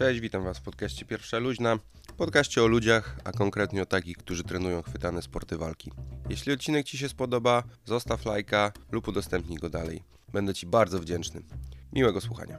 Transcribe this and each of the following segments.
Cześć, witam Was w podcaście Pierwsza Luźna. Podcaście o ludziach, a konkretnie o takich, którzy trenują chwytane sporty walki. Jeśli odcinek Ci się spodoba, zostaw lajka lub udostępnij go dalej. Będę Ci bardzo wdzięczny. Miłego słuchania.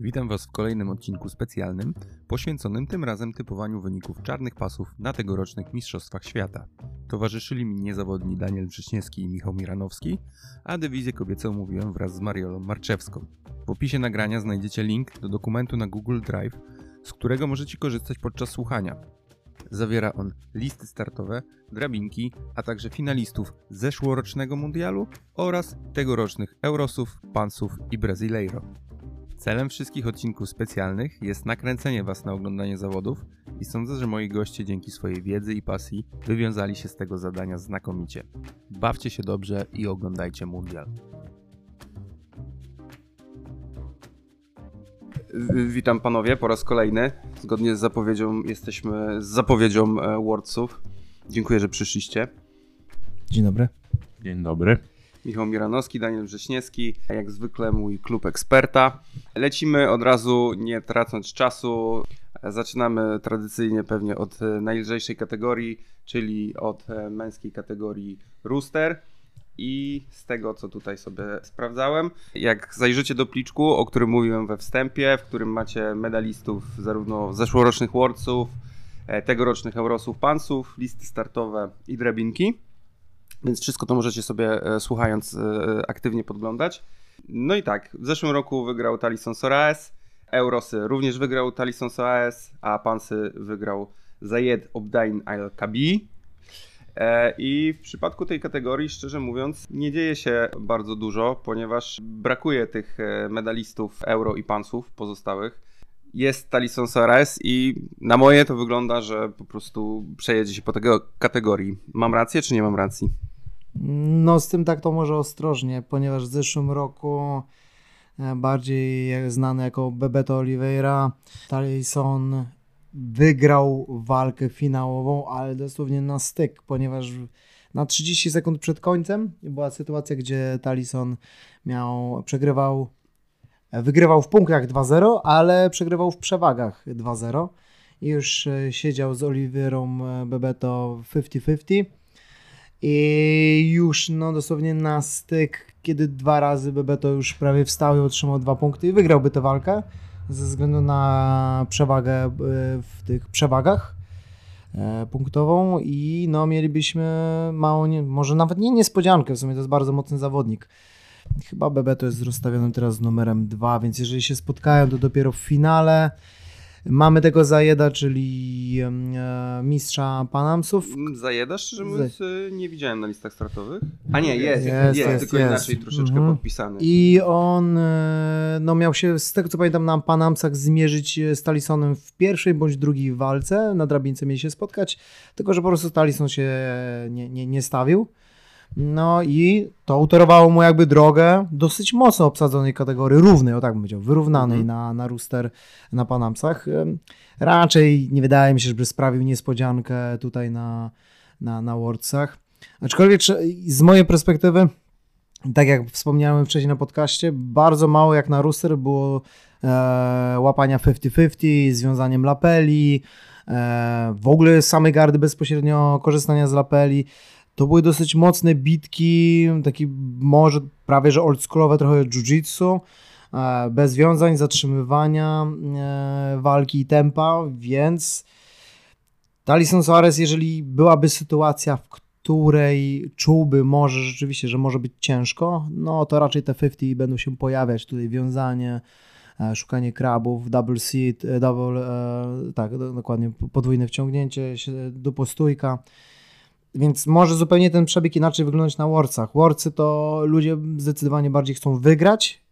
Witam Was w kolejnym odcinku specjalnym, poświęconym tym razem typowaniu wyników czarnych pasów na tegorocznych Mistrzostwach Świata. Towarzyszyli mi niezawodni Daniel Brześniewski i Michał Miranowski, a dywizję kobiecą mówiłem wraz z Mariolą Marczewską. W opisie nagrania znajdziecie link do dokumentu na Google Drive, z którego możecie korzystać podczas słuchania. Zawiera on listy startowe, drabinki, a także finalistów zeszłorocznego mundialu oraz tegorocznych Eurosów, Pansów i Brasileiro. Celem wszystkich odcinków specjalnych jest nakręcenie Was na oglądanie zawodów i sądzę, że moi goście dzięki swojej wiedzy i pasji wywiązali się z tego zadania znakomicie. Bawcie się dobrze i oglądajcie mundial. Witam panowie po raz kolejny. Zgodnie z zapowiedzią jesteśmy z zapowiedzią e, Wordsów. Dziękuję, że przyszliście. Dzień dobry. Dzień dobry. Michał Miranowski, Daniel Wrześniewski, jak zwykle mój klub eksperta. Lecimy od razu, nie tracąc czasu. Zaczynamy tradycyjnie pewnie od najlżejszej kategorii, czyli od męskiej kategorii Rooster. I z tego, co tutaj sobie sprawdzałem, jak zajrzycie do pliczku, o którym mówiłem we wstępie, w którym macie medalistów zarówno zeszłorocznych Worldsów, tegorocznych Eurosów, Pansów, listy startowe i drabinki więc wszystko to możecie sobie e, słuchając e, aktywnie podglądać. No i tak, w zeszłym roku wygrał Talison Soraes, Eurosy również wygrał Talison Soraes, a Pansy wygrał Zayed Obdain Al-Kabi. E, I w przypadku tej kategorii, szczerze mówiąc, nie dzieje się bardzo dużo, ponieważ brakuje tych medalistów Euro i Pansów pozostałych. Jest Talison Soares i na moje to wygląda, że po prostu przejedzie się po tego kategorii. Mam rację, czy nie mam racji? No z tym tak to może ostrożnie, ponieważ w zeszłym roku e, bardziej znany jako Bebeto Oliveira, Talison wygrał walkę finałową, ale dosłownie na styk, ponieważ na 30 sekund przed końcem była sytuacja, gdzie Talison miał, przegrywał, e, wygrywał w punktach 2-0, ale przegrywał w przewagach 2-0 i już e, siedział z Oliveirą Bebeto 50-50 i już no dosłownie na styk, kiedy dwa razy Bebeto już prawie wstał i otrzymał dwa punkty i wygrałby tę walkę ze względu na przewagę e, w tych przewagach e, punktową i no mielibyśmy mało, nie, może nawet nie niespodziankę, w sumie to jest bardzo mocny zawodnik. Chyba Bebeto jest rozstawiony teraz numerem 2, więc jeżeli się spotkają, to dopiero w finale Mamy tego Zajeda, czyli e, mistrza Panamsów. Zajeda, szczerze mówiąc, Z... nie widziałem na listach startowych. A nie, jest, jest, jest, jest tylko jest. inaczej troszeczkę mhm. podpisany. I on e, no, miał się, z tego co pamiętam, na Panamsach zmierzyć z Talisonem w pierwszej bądź drugiej walce. Na drabince mieli się spotkać, tylko że po prostu Talison się nie, nie, nie stawił. No i to utorowało mu jakby drogę dosyć mocno obsadzonej kategorii, równej, o tak bym powiedział, wyrównanej mm. na, na rooster na Panamsach. Raczej nie wydaje mi się, żeby sprawił niespodziankę tutaj na, na, na Worldsach. Aczkolwiek z mojej perspektywy, tak jak wspomniałem wcześniej na podcaście, bardzo mało jak na rooster było e, łapania 50-50, związaniem lapeli, e, w ogóle samej gardy bezpośrednio korzystania z lapeli. To były dosyć mocne bitki, taki może prawie że oldschoolowe trochę jiu-jitsu, e, bez wiązań, zatrzymywania e, walki i tempa, więc Talison Soares, jeżeli byłaby sytuacja, w której czułby może rzeczywiście, że może być ciężko, no to raczej te 50 będą się pojawiać, tutaj wiązanie, e, szukanie krabów, double seat, double, tak, dokładnie, podwójne wciągnięcie, dupostójka, więc może zupełnie ten przebieg inaczej wyglądać na Worcach. Worcy to ludzie zdecydowanie bardziej chcą wygrać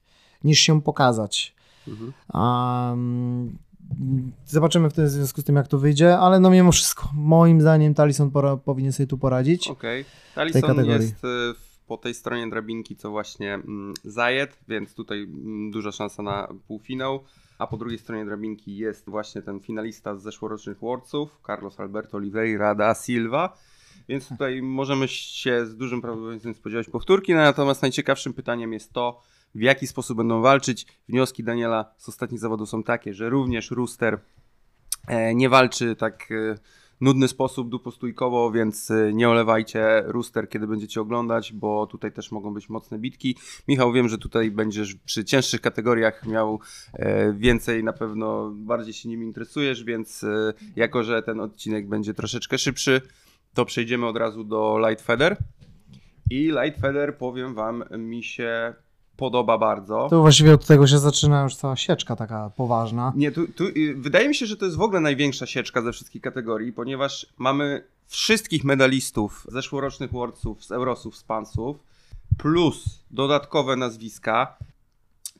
niż się pokazać. Mhm. Um, zobaczymy w tym związku z tym, jak to wyjdzie, ale no mimo wszystko, moim zdaniem Talison pora, powinien sobie tu poradzić. Okej. Okay. Talison jest y, po tej stronie drabinki, co właśnie mm, Zajed, więc tutaj mm, duża szansa na półfinał. A po drugiej stronie drabinki jest właśnie ten finalista z zeszłorocznych Worldsów, Carlos Alberto Oliveira da Silva więc tutaj możemy się z dużym prawdopodobieństwem spodziewać powtórki, no natomiast najciekawszym pytaniem jest to, w jaki sposób będą walczyć. Wnioski Daniela z ostatnich zawodów są takie, że również Rooster e, nie walczy tak e, nudny sposób, dupostójkowo, więc e, nie olewajcie Rooster, kiedy będziecie oglądać, bo tutaj też mogą być mocne bitki. Michał, wiem, że tutaj będziesz przy cięższych kategoriach miał więcej, na pewno bardziej się nimi interesujesz, więc jako, że ten odcinek będzie troszeczkę szybszy, to przejdziemy od razu do Light Feather. I Light Feather, powiem wam, mi się podoba bardzo. To właściwie od tego się zaczyna już cała sieczka taka poważna. Nie, tu, tu, y, wydaje mi się, że to jest w ogóle największa sieczka ze wszystkich kategorii, ponieważ mamy wszystkich medalistów zeszłorocznych Worldsów, z Eurosów, z Pansów, plus dodatkowe nazwiska,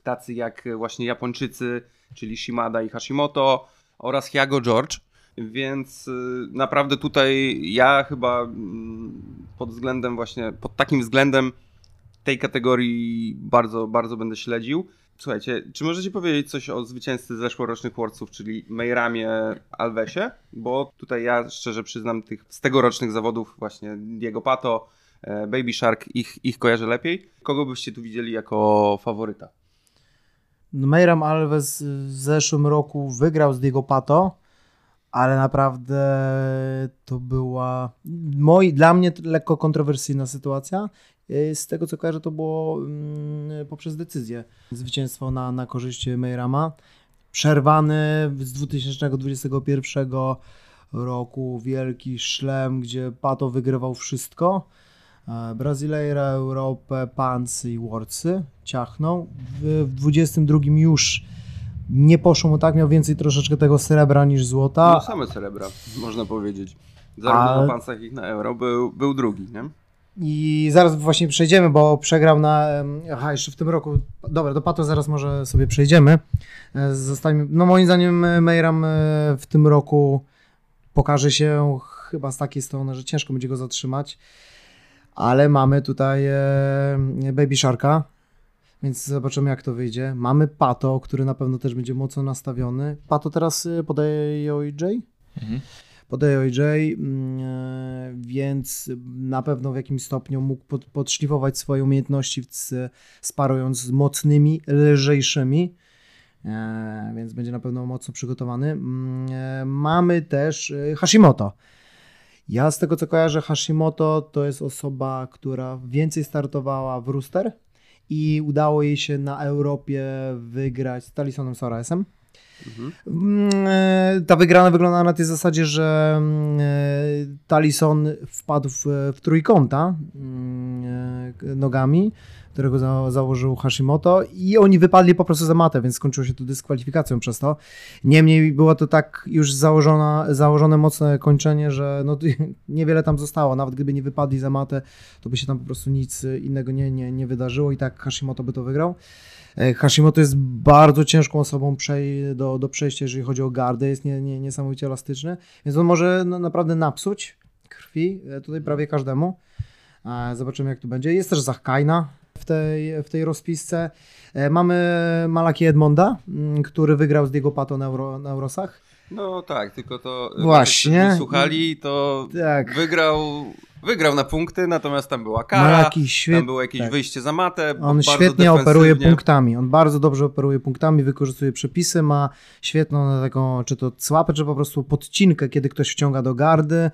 tacy jak właśnie Japończycy, czyli Shimada i Hashimoto oraz Hyago George. Więc y, naprawdę tutaj ja chyba mm, pod względem właśnie, pod takim względem tej kategorii bardzo, bardzo będę śledził. Słuchajcie, czy możecie powiedzieć coś o zwycięzcy zeszłorocznych Worldsów, czyli Mejramie Alvesie? Bo tutaj ja szczerze przyznam tych z tegorocznych zawodów właśnie Diego Pato, e, Baby Shark, ich, ich kojarzę lepiej. Kogo byście tu widzieli jako faworyta? Meiram Alves w zeszłym roku wygrał z Diego Pato, ale naprawdę to była moi, dla mnie lekko kontrowersyjna sytuacja. Z tego co kojarzę, to było mm, poprzez decyzję. Zwycięstwo na, na korzyść Meirama. Przerwany z 2021 roku wielki szlem, gdzie Pato wygrywał wszystko. E, Brazileira, Europę, Pansy i Worldsy ciachnął. W 22 już nie poszło mu tak, miał więcej troszeczkę tego srebra niż złota. No same srebra, można powiedzieć. Zarówno Ale- na Pansach, jak i na Euro był, był drugi, nie? I zaraz właśnie przejdziemy, bo przegrał na. Aha, jeszcze w tym roku. Dobra, do Pato zaraz może sobie przejdziemy. E, Zostańmy. No moim zdaniem e, Meiram e, w tym roku pokaże się chyba z takiej strony, że ciężko będzie go zatrzymać. Ale mamy tutaj Baby Sharka, więc zobaczymy jak to wyjdzie. Mamy Pato, który na pewno też będzie mocno nastawiony. Pato teraz e, podaje OJ? podaje OJ, mm, e, więc na pewno w jakimś stopniu mógł pod, podszlifować swoje umiejętności, sparując z mocnymi, lżejszymi, e, więc będzie na pewno mocno przygotowany. Mm, e, Mamy też e, Hashimoto. Ja z tego co kojarzę, Hashimoto to jest osoba, która więcej startowała w Rooster i udało jej się na Europie wygrać z Talisonem Soraesem. Mhm. Mm, e, Ta wygrana wygląda na tej zasadzie, że mm, e, Talison wpadł w, w trójkąta mm, e, nogami, którego za, założył Hashimoto i oni wypadli po prostu za matę, więc skończyło się to dyskwalifikacją przez to. Niemniej było to tak już założona, założone mocne kończenie, że no, niewiele tam zostało. Nawet gdyby nie wypadli za matę, to by się tam po prostu nic innego nie, nie, nie wydarzyło i tak Hashimoto by to wygrał. E, Hashimoto jest bardzo ciężką osobą do, do przejścia, jeżeli chodzi o gardę, jest nie, nie, niesamowicie elastyczny, więc on może no, naprawdę napsuć krwi e, tutaj prawie każdemu. E, Zobaczymy jak to będzie. Jest też Zachkajna tej, w tej rozpisce. E, Mamy Malaki Edmonda, mm, który wygrał z Diego Pato na, Euro, na Eurosach. No tak, tylko to... Właśnie. jak Słuchali, to Tak. wygrał, wygrał na punkty, natomiast tam była kara, Malaki świetnie. tam było jakieś tak. wyjście za matę. On świetnie operuje punktami. On bardzo dobrze operuje punktami, wykorzystuje przepisy, ma świetną taką, czy to słapę, czy po prostu podcinkę, kiedy ktoś wciąga do gardy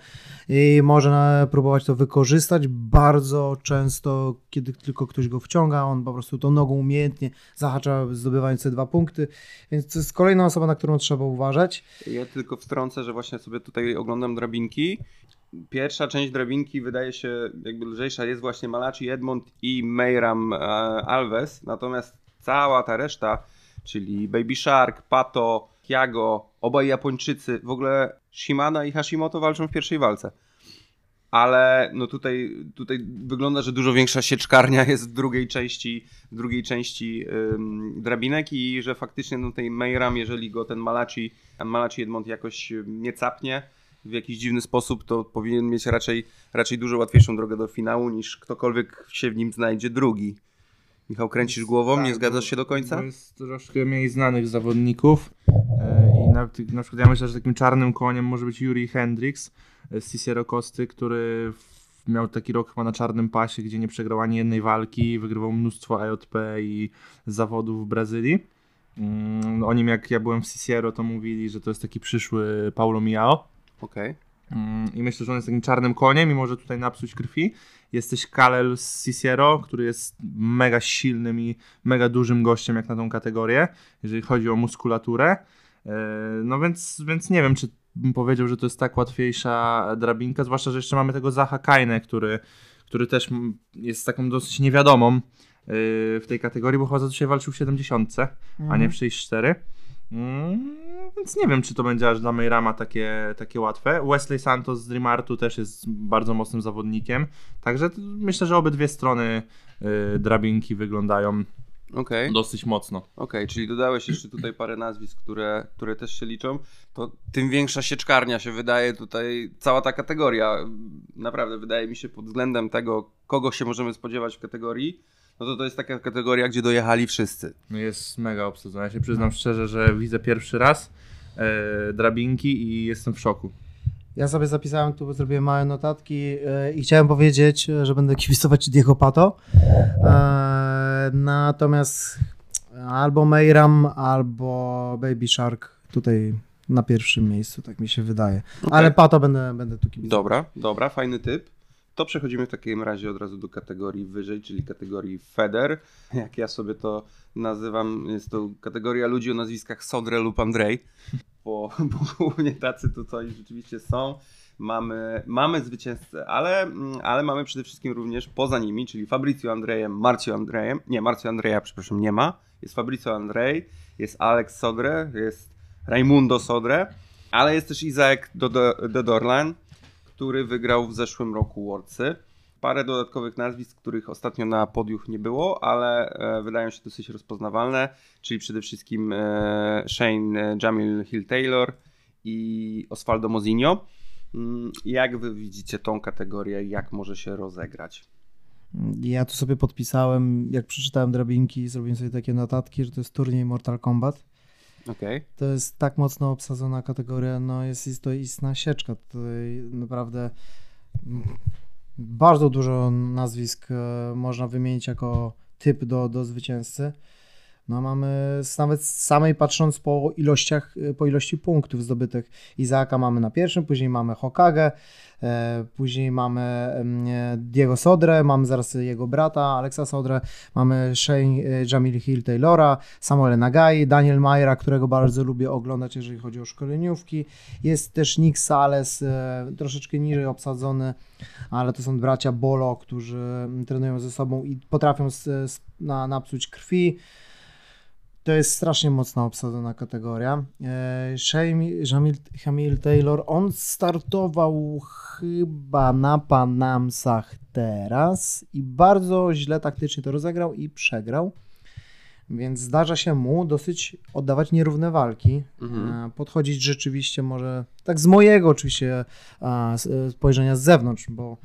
i może próbować to wykorzystać. Bardzo często, kiedy tylko ktoś go wciąga, on po prostu tą nogą umiejętnie zahacza, zdobywając te dwa punkty. Więc to jest kolejna osoba, na którą trzeba uważać. Ja tylko wtrącę, że właśnie sobie tutaj oglądam drabinki. Pierwsza część drabinki wydaje się jakby lżejsza, jest właśnie Malachi Edmond i Meiram e, Alves, natomiast cała ta reszta, czyli Baby Shark, Pato, Tiago, obaj Japończycy, w ogóle Shimada i Hashimoto walczą w pierwszej walce. Ale no tutaj, tutaj wygląda, że dużo większa sieczkarnia jest w drugiej części, w drugiej części ym, drabinek i że faktycznie no tej Meiram, jeżeli go ten Malachi, Malachi Edmond jakoś nie capnie w jakiś dziwny sposób, to powinien mieć raczej, raczej dużo łatwiejszą drogę do finału niż ktokolwiek się w nim znajdzie drugi. Michał, kręcisz głową, nie Tak, zgadzasz bo- się do końca? Bo jest troszkę mniej znanych zawodników e, i na, na przykład ja myślę, że takim czarnym koniem może być Yuri Hendricks z Cicero Kosty, który miał taki rok chyba na czarnym pasie, gdzie nie przegrał ani jednej walki, wygrywał mnóstwo AJP i zawodów w Brazylii. Mm, o nim jak ja byłem w Ciciero, to mówili, że to jest taki przyszły Paulo Miao. Okej. Mm, I myślę, że on jest takim czarnym koniem i może tutaj napsuć krwi. Jesteś Kalel z Ciciero, który jest mega silnym i mega dużym gościem jak na tą kategorię, jeżeli chodzi o muskulaturę. E, No więc, więc nie wiem, czy bym powiedział, że to jest tak łatwiejsza drabinka, zwłaszcza, że jeszcze mamy tego Zacha Kainę, który, który też jest taką dosyć niewiadomą e, w tej kategorii, bo chyba zazwyczaj walczył w 70, a nie w 64. Mm, więc nie wiem, czy to będzie aż dla Meyrama takie, takie łatwe. Wesley Santos z Dreamartu też jest bardzo mocnym zawodnikiem, także myślę, że obydwie strony y, drabinki wyglądają Okej. dosyć mocno. Okej, czyli dodałeś jeszcze tutaj parę nazwisk, które, które też się liczą, to tym większa sieczkarnia się wydaje tutaj, cała ta kategoria. Naprawdę wydaje mi się pod względem tego, kogo się możemy spodziewać w kategorii, no to to jest taka kategoria, gdzie dojechali wszyscy. No jest mega obsadzona. Ja się przyznam szczerze, że widzę pierwszy raz e, drabinki i jestem w szoku. Ja sobie zapisałem tu, zrobiłem małe notatki e, i chciałem powiedzieć, że będę kibicować Diego Pato. E, natomiast albo Mayram, albo Baby Shark tutaj na pierwszym miejscu, tak mi się wydaje. Ale Pato będę, będę tu kibicował. Dobra, dobra, fajny typ. To przechodzimy w takim razie od razu do kategorii wyżej, czyli kategorii Feder. Jak ja sobie to nazywam, jest to kategoria ludzi o nazwiskach Sodre lub Andrzej, bo, bo głównie tacy tutaj rzeczywiście są. Mamy, mamy zwycięzcę, ale, ale mamy przede wszystkim również poza nimi, czyli Fabrizio Andrejem, Marcio Andrejem, nie, Marcio Andreja, przepraszam, nie ma. Jest Fabrizio Andrej, jest Alex Sodre, jest Raimundo Sodre, ale jest też Izaek Dodo- Dodorlan, który wygrał w zeszłym roku Worldsy. Parę dodatkowych nazwisk, których ostatnio na podium nie było, ale e, wydają się dosyć rozpoznawalne, czyli przede wszystkim e, Shane e, Jamil Hill-Taylor i Osvaldo Mozinho. Mm, Jak wy widzicie tą kategorię, jak może się rozegrać? Ja tu sobie podpisałem, jak przeczytałem drabinki, zrobiłem sobie takie notatki, że to jest turniej Mortal Kombat. Okej, To jest tak mocno obsadzona kategoria, no jest, jest to istna sieczka. Tutaj naprawdę bardzo dużo nazwisk e, można wymienić jako typ do, do zwycięzcy. No mamy z- nawet samej patrząc po ilościach, e, po ilości punktów zdobytych. Izaaka mamy na pierwszym, później mamy Hokage, e, później mamy Diego Sodre, mamy zaraz jego brata Alexa Sodre, mamy Shane e, Jamil Hill Taylora, Samuel Nagai, Daniel Majera, którego bardzo lubię oglądać, jeżeli chodzi o szkoleniówki. Jest też Nick Sales, e, troszeczkę niżej obsadzony, ale to są bracia Bolo, którzy mm, trenują ze sobą i potrafią s- s- na, napsuć krwi. To jest strasznie mocno obsadzona kategoria. E, Jamil Hamil Taylor, on startował chyba na Panamsach teraz i bardzo źle taktycznie to rozegrał i przegrał. Więc zdarza się mu dosyć oddawać nierówne walki. Mhm. E, Podchodzić rzeczywiście może, tak z mojego oczywiście e, spojrzenia z zewnątrz, bo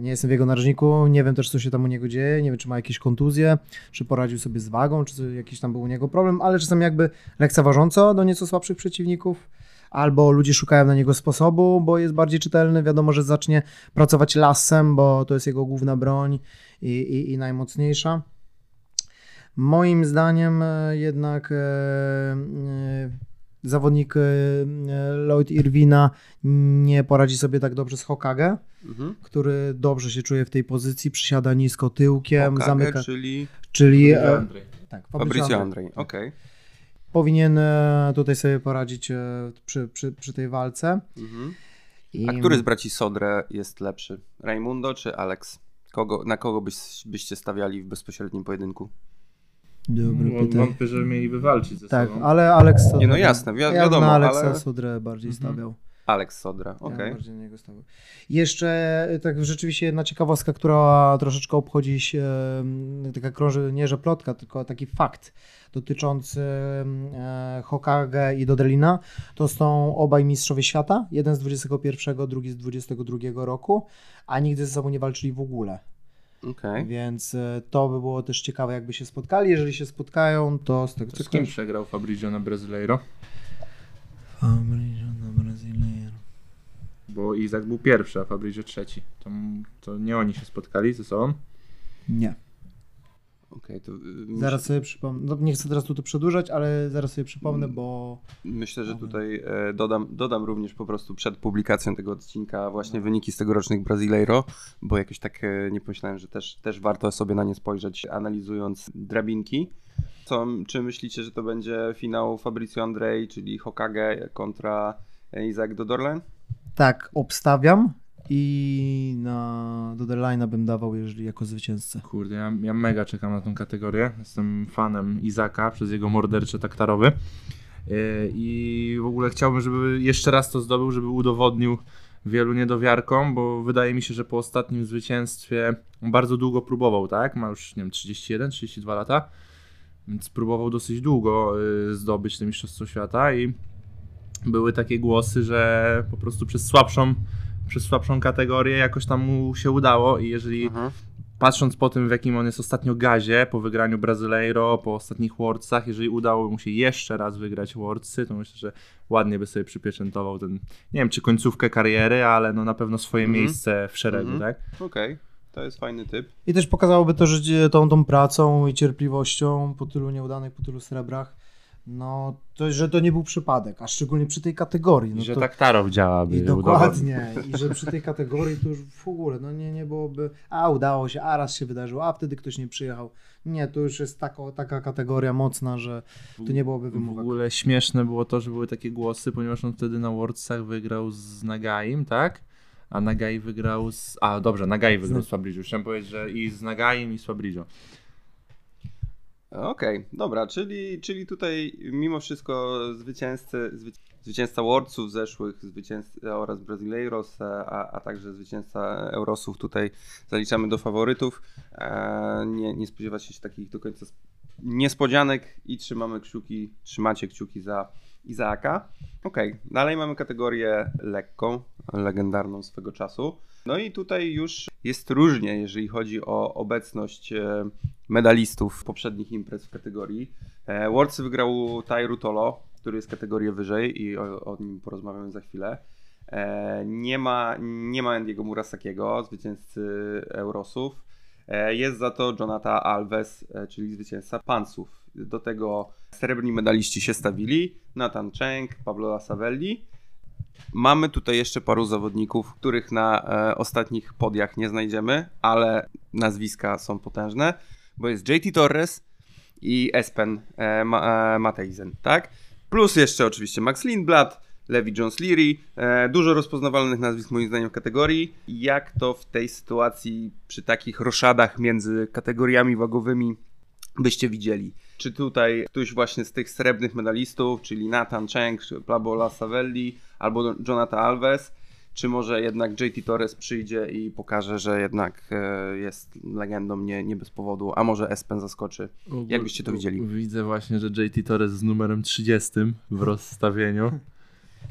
nie jestem w jego narożniku, nie wiem też co się tam u niego dzieje, nie wiem czy ma jakieś kontuzje, czy poradził sobie z wagą, czy jakiś tam był u niego problem, ale czasami jakby lekceważąco do nieco słabszych przeciwników. Albo ludzie szukają na niego sposobu, bo jest bardziej czytelny. Wiadomo, że zacznie pracować lasem, bo to jest jego główna broń i, i, i najmocniejsza. Moim zdaniem e, jednak e, e, zawodnik e, e, Lloyd Irwina nie poradzi sobie tak dobrze z Hokage, Mhm. który dobrze się czuje w tej pozycji, przysiada nisko tyłkiem, Hokage, zamyka, czyli czyli e, Andrzej. tak, Fabrizio Andrzej. Andrej. Okej. powinien e, tutaj sobie poradzić e, przy, przy, przy tej walce. Mhm. I A który z braci Sodre jest lepszy? Raimundo czy Alex? Kogo, na kogo byś, byście stawiali w bezpośrednim pojedynku? Dobre No, pytanie. Wątpię, że mieliby walczyć ze Tak, sobą. ale Alex Sodre, Nie, no jasne, wi- ja wiadomo, na Alexa ale- Sodre bardziej Mhm. stawiał. Alex Sodra, Ja okej. bardziej na niego stawiał. Jeszcze e, tak rzeczywiście jedna ciekawostka, która troszeczkę obchodzi się, taka krąży, nie że plotka, tylko taki fakt dotyczący e, Hokage i Dodelina. To są obaj mistrzowie świata, jeden z 21, drugi z 22 roku, a nigdy ze sobą nie walczyli w ogóle. Okej. Więc e, to by było też ciekawe, jakby się spotkali. Jeżeli się spotkają, to z tego co Z kim przegrał Fabrizio na Brasileiro? Fabrizio na Brazylier. Bo Izak był pierwszy, a Fabrizio trzeci. To, to nie oni się spotkali ze sobą. Nie. Okej, to y, Zaraz sobie przypomnę. No, nie chcę teraz tu to przedłużać, ale zaraz sobie przypomnę, bo Myślę, że tutaj e, dodam, dodam również po prostu przed publikacją tego odcinka właśnie wyniki z tegorocznych Brasileiro, bo jakoś tak e, nie pomyślałem, że też, też warto sobie na nie spojrzeć, analizując drabinki. Co, czy myślicie, że to będzie finał Fabrizio Andrei, czyli Hokage kontra Isaac Dodorlen? tak, obstawiam i na Doderline'a bym dawał, jeżeli jako zwycięzcę. Kurde, ja, ja mega czekam na tą kategorię. Jestem fanem Izaka przez jego mordercze taktarowy. Yy, I w ogóle chciałbym, żeby jeszcze raz to zdobył, żeby udowodnił wielu niedowiarkom, bo wydaje mi się, że po ostatnim zwycięstwie bardzo długo próbował, tak? Ma już, nie wiem, 31, 32 lata, więc próbował dosyć długo yy, zdobyć te Mistrzostwo Świata i były takie głosy, że po prostu przez słabszą, przez słabszą kategorię jakoś tam mu się udało i jeżeli Mhm. patrząc po tym, w jakim on jest ostatnio gazie, po wygraniu Brazyleiro, po ostatnich Worldsach, jeżeli udało mu się jeszcze raz wygrać Worldsy, to myślę, że ładnie by sobie przypieczętował ten, nie wiem czy końcówkę kariery, ale no na pewno swoje Mhm. miejsce w szeregu, Mhm. tak? Okej, to jest fajny typ. I też pokazałoby to, że tą, tą pracą i cierpliwością po tylu nieudanych, po tylu srebrach, no to, że to nie był przypadek, a szczególnie przy tej kategorii. No I że to, Taktarow działa, I dokładnie, i że przy tej kategorii to już w ogóle, no nie, nie byłoby, a udało się, a raz się wydarzyło, a wtedy ktoś nie przyjechał. Nie, to już jest tako, taka kategoria mocna, że tu nie byłoby W wymówek. ogóle śmieszne było to, że były takie głosy, ponieważ on wtedy na Worldsach wygrał z Nagaim, tak? A Nagai wygrał z... A, dobrze, Nagai wygrał z Fabrizio. Chciałem powiedzieć, że i z Nagaim i z Fabrizio. Okej, dobra, czyli, czyli tutaj mimo wszystko zwycięzcy, zwy, zwycięzca Worldsów zeszłych zwycięzca oraz Brasileiros, a, a także zwycięzca Eurosów tutaj zaliczamy do faworytów. E, nie, nie spodziewać się takich do końca sp- niespodzianek i trzymamy kciuki, trzymacie kciuki za Izaaka. Okej, dalej mamy kategorię lekką, legendarną swego czasu. No i tutaj już jest różnie, jeżeli chodzi o obecność e, medalistów poprzednich imprez w kategorii. E, Worldsy wygrał Tai Rutolo, który jest kategorię wyżej i o, o nim porozmawiamy za chwilę. E, nie ma, nie ma Andiego Murasakiego, zwycięzcy Eurosów. Jest za to Jonathan Alves, czyli zwycięzca Pansów. Do tego srebrni medaliści się stawili, Nathan Cheng, Pablo Lasavelli. Mamy tutaj jeszcze paru zawodników, których na e, ostatnich podiach nie znajdziemy, ale nazwiska są potężne, bo jest JT Torres i Espen e, e, Mateisen, tak? Plus jeszcze oczywiście Max Lindblad, Levi Jones Leary, e, dużo rozpoznawalnych nazwisk moim zdaniem w kategorii. Jak to w tej sytuacji przy takich roszadach między kategoriami wagowymi byście widzieli? Czy tutaj ktoś właśnie z tych srebrnych medalistów, czyli Nathan Cheng, Pablo Savelli albo Jonathan Alves, czy może jednak JT Torres przyjdzie i pokaże, że jednak e, jest legendą nie, nie bez powodu, a może Espen zaskoczy. Jak byście to widzieli? Widzę właśnie, że JT Torres z numerem 30 w rozstawieniu.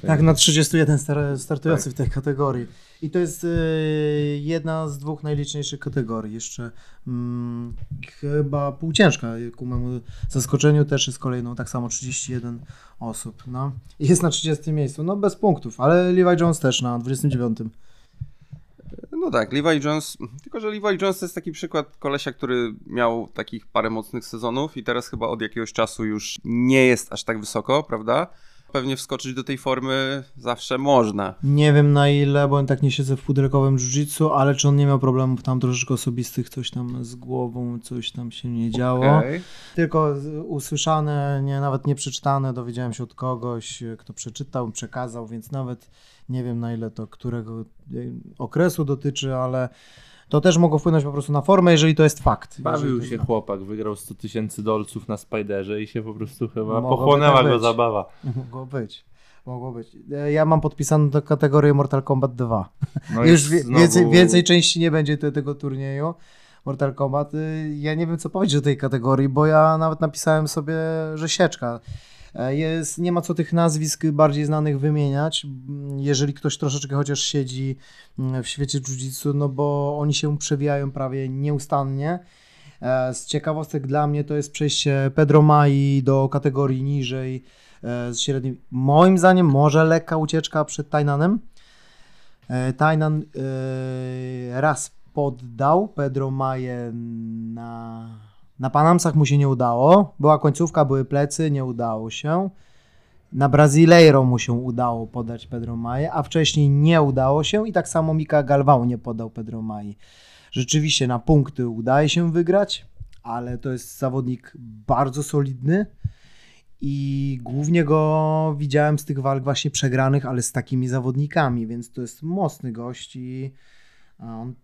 Tak, na 31 star- startujący w tej kategorii. I to jest y, jedna z dwóch najliczniejszych kategorii. Jeszcze mm, chyba półciężka ku memu zaskoczeniu też jest kolejną, tak samo 31 osób. No. I jest na 30 miejscu, no bez punktów, ale Levi Jones też na 29. No tak, Levi Jones, tylko że Levi Jones to jest taki przykład kolesia, który miał takich parę mocnych sezonów i teraz chyba od jakiegoś czasu już nie jest aż tak wysoko, prawda? Pewnie wskoczyć do tej formy zawsze można. Nie wiem na ile, bo tak nie siedzę w pudelkowym jiu-jitsu, ale czy on nie miał problemów tam troszeczkę osobistych, coś tam z głową, coś tam się nie działo. Okej. Tylko usłyszane, nie, nawet nie przeczytane, dowiedziałem się od kogoś, kto przeczytał, przekazał, więc nawet nie wiem na ile to którego e, okresu dotyczy, ale to też mogło wpłynąć po prostu na formę, jeżeli to jest fakt. Bawił się chłopak, wygrał 100 tysięcy dolców na Spiderze i się po prostu chyba Mogłoby pochłonęła tak go być. zabawa. Mogło być. Mogło być. E, Ja mam podpisaną tę kategorię Mortal Kombat 2. No Już wie, znowu- więcej, więcej części nie będzie te, tego turnieju. Mortal Kombat. Y, Ja nie wiem, co powiedzieć o tej kategorii, bo ja nawet napisałem sobie, że sieczka. E, Jest, nie ma co tych nazwisk bardziej znanych wymieniać, m, jeżeli ktoś troszeczkę chociaż siedzi m, w świecie jiu-jitsu, no bo oni się przewijają prawie nieustannie. E, Z ciekawostek dla mnie to jest przejście Pedro Mai do kategorii niżej e, z średnim. Moim zdaniem może lekka ucieczka przed Tajnanem. E, Tainan raz poddał Pedro Maje na, na Panamsach mu się nie udało. Była końcówka, były plecy, nie udało się. Na Brasileiro mu się udało podać Pedro Maje, a wcześniej nie udało się i tak samo Mika Galvão nie podał Pedro Maje. Rzeczywiście na punkty udaje się wygrać, ale to jest zawodnik bardzo solidny i głównie go widziałem z tych walk właśnie przegranych, ale z takimi zawodnikami, więc to jest mocny gość i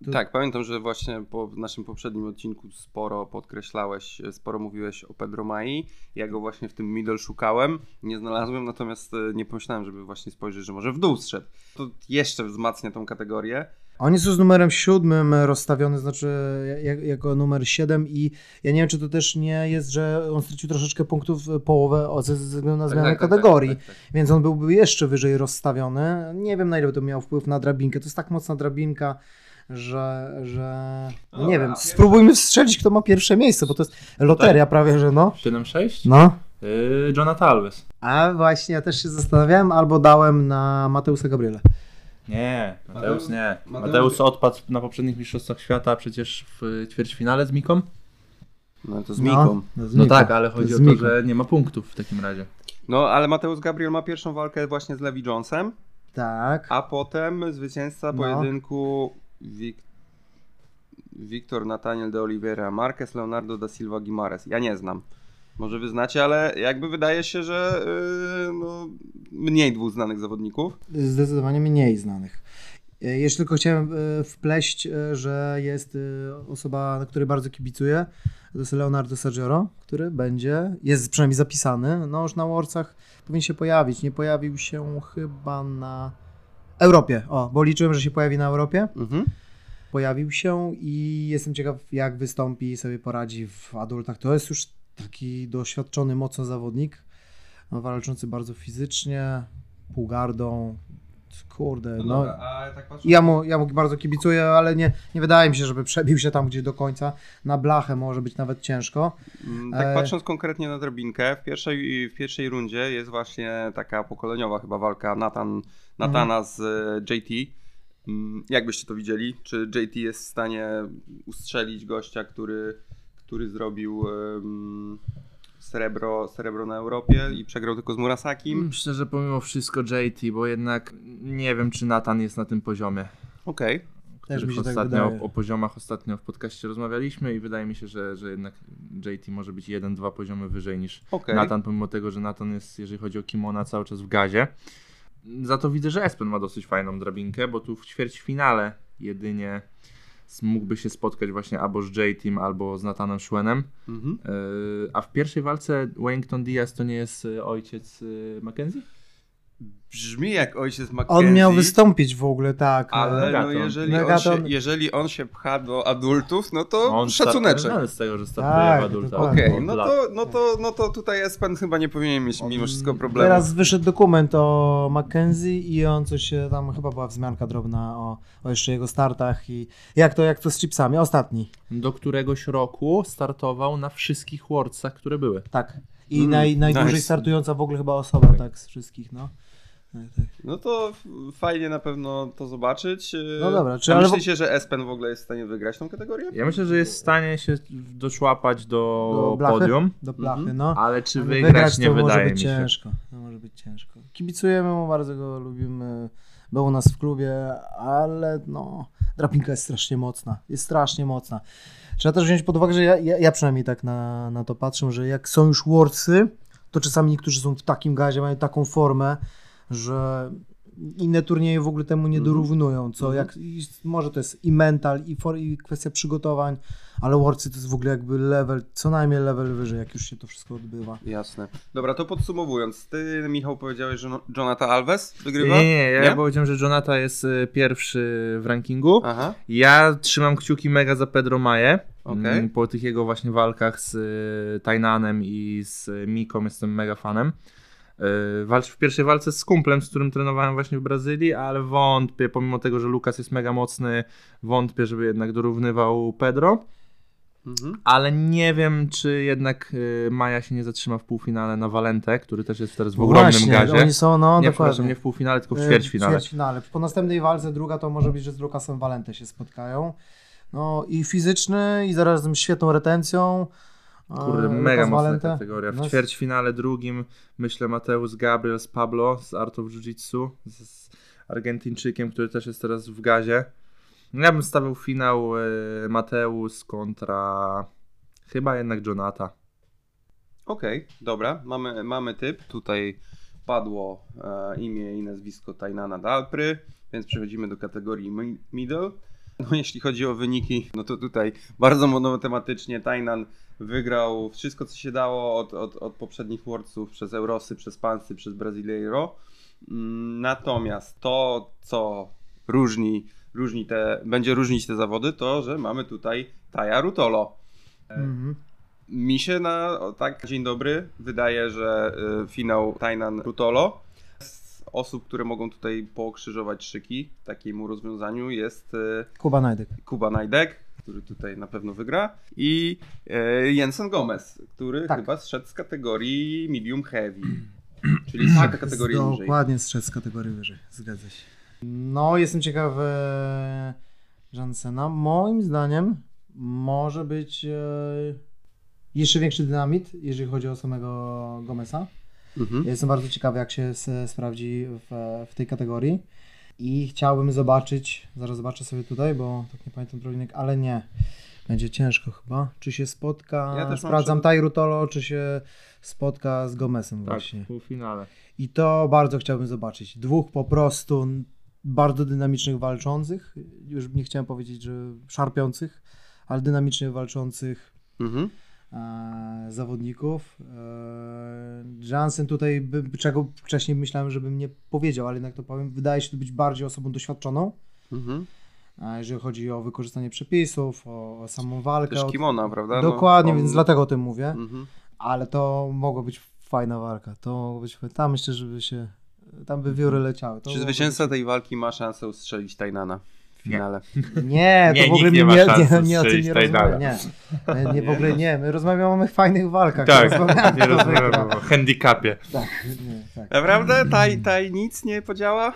tu... Tak, pamiętam, że właśnie po naszym poprzednim odcinku sporo podkreślałeś, sporo mówiłeś o Pedro Mai. Ja go właśnie w tym middle szukałem, nie znalazłem, natomiast e, nie pomyślałem, żeby właśnie spojrzeć, że może w dół zszedł. To jeszcze wzmacnia tą kategorię. On jest z numerem siódmym rozstawiony, znaczy jak, jako numer 7 i ja nie wiem, czy to też nie jest, że on stracił troszeczkę punktów połowę ze względu na zmianę kategorii, tak, tak. więc on byłby jeszcze wyżej rozstawiony. Nie wiem, na ile to miało wpływ na drabinkę. To jest tak mocna drabinka, że, że no No nie dobra, wiem, spróbujmy strzelić, kto ma pierwsze miejsce, bo to jest loteria prawie, że no. 7-6? No. Yy, Jonathan Alves. A właśnie, ja też się zastanawiałem, albo dałem na Mateusa Gabriela. Nie, Mateusz nie. Mateusz- Mateusz odpadł na poprzednich Mistrzostwach Świata przecież w ćwierćfinale z Miką. No to z Miką. No, z No Miką. tak, ale chodzi z o to, Miką. że nie ma punktów w takim razie. No ale Mateusz Gabriel ma pierwszą walkę właśnie z Levi Jonesem, Tak. a potem zwycięzca No. pojedynku Wik... Wiktor Nathaniel de Oliveira Marquez, Leonardo da Silva Guimares. Ja nie znam. Może wy znacie, ale jakby wydaje się, że yy, no, mniej dwóch znanych zawodników. Zdecydowanie mniej znanych. E, Jeszcze tylko chciałem e, wpleść, e, że jest osoba, na której bardzo kibicuję. To jest Leonardo Saggioro, który będzie, jest przynajmniej zapisany. No już na Worcach powinien się pojawić. Nie pojawił się chyba na Europie. O, bo liczyłem, że się pojawi na Europie. Mhm. Pojawił się i jestem ciekaw, jak wystąpi i sobie poradzi w adultach. To jest już taki doświadczony mocno zawodnik, no, walczący bardzo fizycznie, półgardą. Kurde, no. a tak. Ja mu, ja mu bardzo kibicuję, ale nie, nie wydaje mi się, żeby przebił się tam gdzieś do końca. Na blachę może być nawet ciężko. Mm, Tak E, patrząc konkretnie na drabinkę, w pierwszej, w pierwszej rundzie jest właśnie taka pokoleniowa chyba walka Nathan, Natana z e, JT. Mm, Jak byście to widzieli? Czy JT jest w stanie ustrzelić gościa, który, który zrobił em, srebro, srebro na Europie i przegrał tylko z Murasakim? Myślę, że pomimo wszystko JT, bo jednak nie wiem, czy Nathan jest na tym poziomie. Okej. Też których mi się tak ostatnio, wydaje. O poziomach ostatnio w podcaście rozmawialiśmy i wydaje mi się, że, że jednak JT może być jeden, dwa poziomy wyżej niż Okej. Nathan, pomimo tego, że Nathan jest, jeżeli chodzi o kimona, cały czas w gazie. Za to widzę, że Espen ma dosyć fajną drabinkę, bo tu w ćwierćfinale jedynie mógłby się spotkać właśnie albo z J-Team, albo z Nathanem Schwenem. Mhm. Yy, a w pierwszej walce Wellington Diaz to nie jest y, ojciec y, Mackenzie? Brzmi jak ojciec McKenzie. On miał wystąpić w ogóle, tak. Ale no jeżeli, on się, jeżeli on się pcha do adultów, no to On szacuneczek. znany z tego, że startuje Tak, w dokładnie. Okej, od no to, no, to, no to tutaj Espen chyba nie powinien mieć mimo wszystko problemu. Teraz wyszedł dokument o Mackenzie i on coś się tam, chyba była wzmianka drobna o, o jeszcze jego startach i jak to, jak to z chipsami. Ostatni, do któregoś roku startował na wszystkich Worldsach, które były. tak. I Mm, naj, najdłużej nice. startująca w ogóle chyba osoba, tak, z wszystkich, no. Tak, tak. No to fajnie na pewno to zobaczyć. Yy, No dobra, czy- A ale myślicie, że Espen w ogóle jest w stanie wygrać tą kategorię? Ja myślę, że jest w stanie się doszłapać do, Do blachy? podium, Do plachy, Mhm. no. ale czy Ale wygrać, nie to może wydaje być mi się. ciężko. To może być ciężko. Kibicujemy mu, bardzo go lubimy. Był u nas w klubie, ale no, drapinka jest strasznie mocna. Jest strasznie mocna. Trzeba też wziąć pod uwagę, że ja, ja, ja przynajmniej tak na, na to patrzę, że jak są już Worldsy, to czasami niektórzy są w takim gazie, mają taką formę, że inne turnieje w ogóle temu nie Mhm. dorównują, co jak, i może to jest i mental, i, for, i kwestia przygotowań, ale Worldsy to jest w ogóle jakby level, co najmniej level wyżej, jak już się to wszystko odbywa. Jasne. Dobra, to podsumowując, ty Michał powiedziałeś, że no- Jonathan Alves Nie, wygrywa? nie, nie, ja Nie? powiedziałem, że Jonata jest y, pierwszy w rankingu. Aha, Ja trzymam kciuki mega za Pedro Maje. Okej. Mm, Po tych jego właśnie walkach z y, Tajnanem i z Miką jestem mega fanem. Y, Walcz w pierwszej walce z kumplem, z którym trenowałem właśnie w Brazylii, ale wątpię, pomimo tego, że Lukas jest mega mocny, wątpię, żeby jednak dorównywał Pedro. Mhm. ale nie wiem, czy jednak y, Maja się nie zatrzyma w półfinale na Valente, który też jest teraz w ogromnym Właśnie, gazie. Oni są, no nie, dokładnie. przepraszam, nie w półfinale, tylko w E, ćwierćfinale. W ćwierćfinale. Po następnej walce druga to może być, że z Lukasem Valente się spotkają. No i fizyczny i zarazem świetną retencją. E, Kurde, mega mocna Valente. kategoria. W No, ćwierćfinale drugim myślę Mateusz Gabriel z Pablo z Art of Jiu-Jitsu, z, Argentyńczykiem, który też jest teraz w gazie. No Ja bym stawiał finał y, Mateusz kontra chyba jednak Jonata. Okej, dobra, mamy, mamy typ. Tutaj padło e, imię i nazwisko Tainana Dalpry, więc przechodzimy do kategorii mi- middle. No, jeśli chodzi o wyniki, no to tutaj bardzo monotematycznie Tainan wygrał wszystko, co się dało od, od, od poprzednich Worldsów, przez Eurosy, przez Pansy, przez Brasileiro. Mm, Natomiast to, co różni, różni te, będzie różnić te zawody, to, że mamy tutaj Taja Rutolo. Mhm. Mi się na tak dzień dobry wydaje, że y, finał Tainan Rutolo osób, które mogą tutaj pokrzyżować szyki takiemu rozwiązaniu jest y, Kuba Najdek. Kuba Najdek, który tutaj na pewno wygra i y, Jensen Gomez, który Tak. chyba zszedł z kategorii medium heavy, czyli zszedł tak, kategorię niżej. Dokładnie strzec z kategorii wyżej, zgadza się. No, jestem ciekawy Jansena. Moim zdaniem może być e, jeszcze większy dynamit, jeżeli chodzi o samego Gomeza. Mhm. Jestem bardzo ciekawy, jak się sprawdzi w, w tej kategorii. I chciałbym zobaczyć, zaraz zobaczę sobie tutaj, bo tak nie pamiętam trolinek, ale nie. Będzie ciężko chyba. Czy się spotka, Ja też sprawdzam przed- Taj Rutolo, czy się spotka z Gomezem Tak, właśnie. w półfinale. I to bardzo chciałbym zobaczyć. Dwóch po prostu bardzo dynamicznych walczących. Już nie chciałem powiedzieć, że szarpiących, ale dynamicznie walczących Mhm. E, zawodników. E, Jansen tutaj, czego wcześniej myślałem, żebym nie powiedział, ale jednak to powiem, wydaje się być bardziej osobą doświadczoną, Mhm. jeżeli chodzi o wykorzystanie przepisów, o, o samą walkę. Też kimona, prawda? No, Dokładnie, on- więc dlatego o tym mówię. Mhm. Ale to mogła być fajna walka. To mogło być, tam myślę, żeby się, tam by wióry leciały. To Czy zwycięzca tej walki ma szansę ustrzelić Tainana w finale? być- Nie, to Nie, w ogóle nie ma nie, nie, nie o tym nie rozmawiamy. Nie. My nie, w ogóle nie, my rozmawiamy o fajnych walkach. Tak, rozmawiamy, nie rozmawiamy o handicapie. Tak, nie, tak. Naprawdę? Taj, taj nic nie podziała?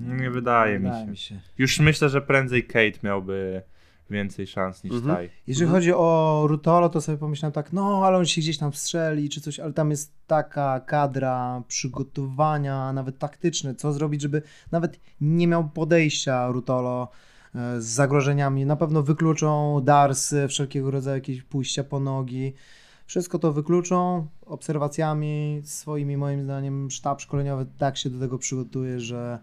Nie wydaje mi Wydaje się. mi się. Już myślę, że prędzej Kate miałby więcej szans niż Mhm. Taj. Jeżeli Mhm. chodzi o Rutolo, to sobie pomyślałem tak, no ale on się gdzieś tam strzeli czy coś, ale tam jest taka kadra przygotowania, nawet taktyczne, co zrobić, żeby nawet nie miał podejścia Rutolo e, z zagrożeniami. Na pewno wykluczą darsy, wszelkiego rodzaju jakieś pójścia po nogi. Wszystko to wykluczą obserwacjami swoimi, moim zdaniem, sztab szkoleniowy tak się do tego przygotuje, że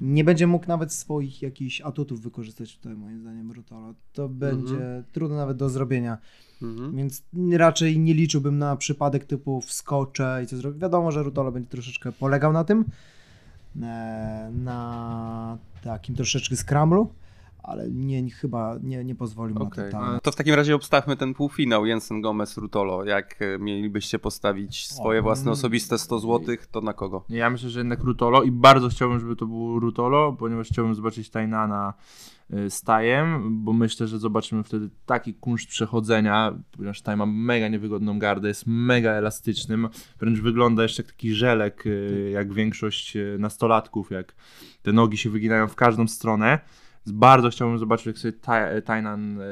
nie będzie mógł nawet swoich jakichś atutów wykorzystać tutaj, moim zdaniem, Rutolo. To będzie trudne nawet do zrobienia. Mhm. Więc raczej nie liczyłbym na przypadek typu wskoczę i co zrobię. Wiadomo, że Rutolo będzie troszeczkę polegał na tym, e, na takim troszeczkę skramlu, ale nie, chyba nie, nie pozwolił na Okej. to. tak. To w takim razie obstawmy ten półfinał Jensen Gomez Rutolo. Jak e, mielibyście postawić swoje O, własne mm. osobiste 100 zł, to na kogo? Ja myślę, że jednak Rutolo i bardzo chciałbym, żeby to był Rutolo, ponieważ chciałbym zobaczyć Tainana y, z Tajem, bo myślę, że zobaczymy wtedy taki kunszt przechodzenia, ponieważ Taj ma mega niewygodną gardę, jest mega elastycznym, wręcz wygląda jeszcze jak taki żelek, y, jak większość nastolatków, jak te nogi się wyginają w każdą stronę. Bardzo chciałbym zobaczyć, jak sobie Tainan y,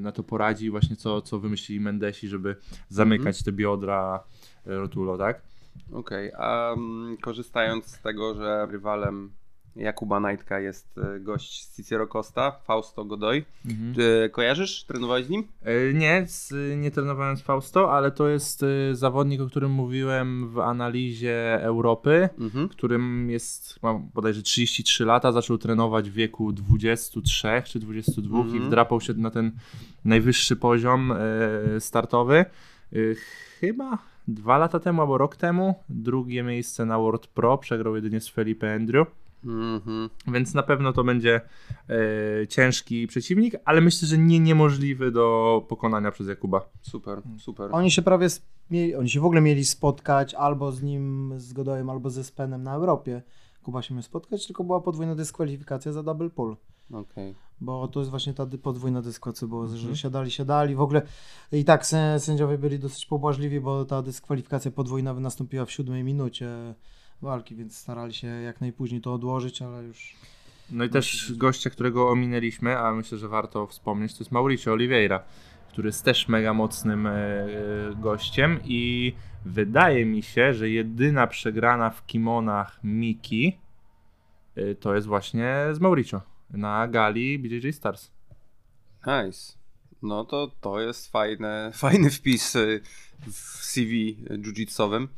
na to poradzi właśnie co, co wymyślili Mendesi, żeby zamykać te biodra y, Rotulo, tak? Okej, a mm, korzystając z tego, że rywalem Jakuba Najtka jest e, gość z Cicero Costa, Fausto Godoy. Ty kojarzysz? Trenowałeś z nim? E, Nie, z, nie trenowałem z Fausto, ale to jest e, zawodnik, o którym mówiłem w analizie Europy, Mhm. którym jest, ma bodajże 33 lata, zaczął trenować w wieku 23 czy 22 i Mhm. wdrapał się na ten najwyższy poziom e, startowy. E, chyba dwa lata temu albo rok temu. Drugie miejsce na World Pro, przegrał jedynie z Felipe Andrew. Mhm. Więc na pewno to będzie e, ciężki przeciwnik, ale myślę, że nie niemożliwy do pokonania przez Jakuba. Super, super. Oni się prawie, mieli, oni się w ogóle mieli spotkać albo z nim, z Godojem, albo ze Spenem na Europie. Kuba się miał spotkać, tylko była podwójna dyskwalifikacja za double pull. Okej. Bo to jest właśnie ta podwójna co było, że Mhm. siadali, siadali. W ogóle i tak sę- sędziowie byli dosyć pobłażliwi, bo ta dyskwalifikacja podwójna nastąpiła w siódmej minucie walki, więc starali się jak najpóźniej to odłożyć, ale już No i też gościa, którego ominęliśmy, a myślę, że warto wspomnieć, to jest Mauricio Oliveira, który jest też mega mocnym e, e, gościem i wydaje mi się, że jedyna przegrana w kimonach Miki e, to jest właśnie z Mauricio na gali BJJ Stars. Nice. No to to jest fajne, fajny wpis w CV jiu-jitsowym.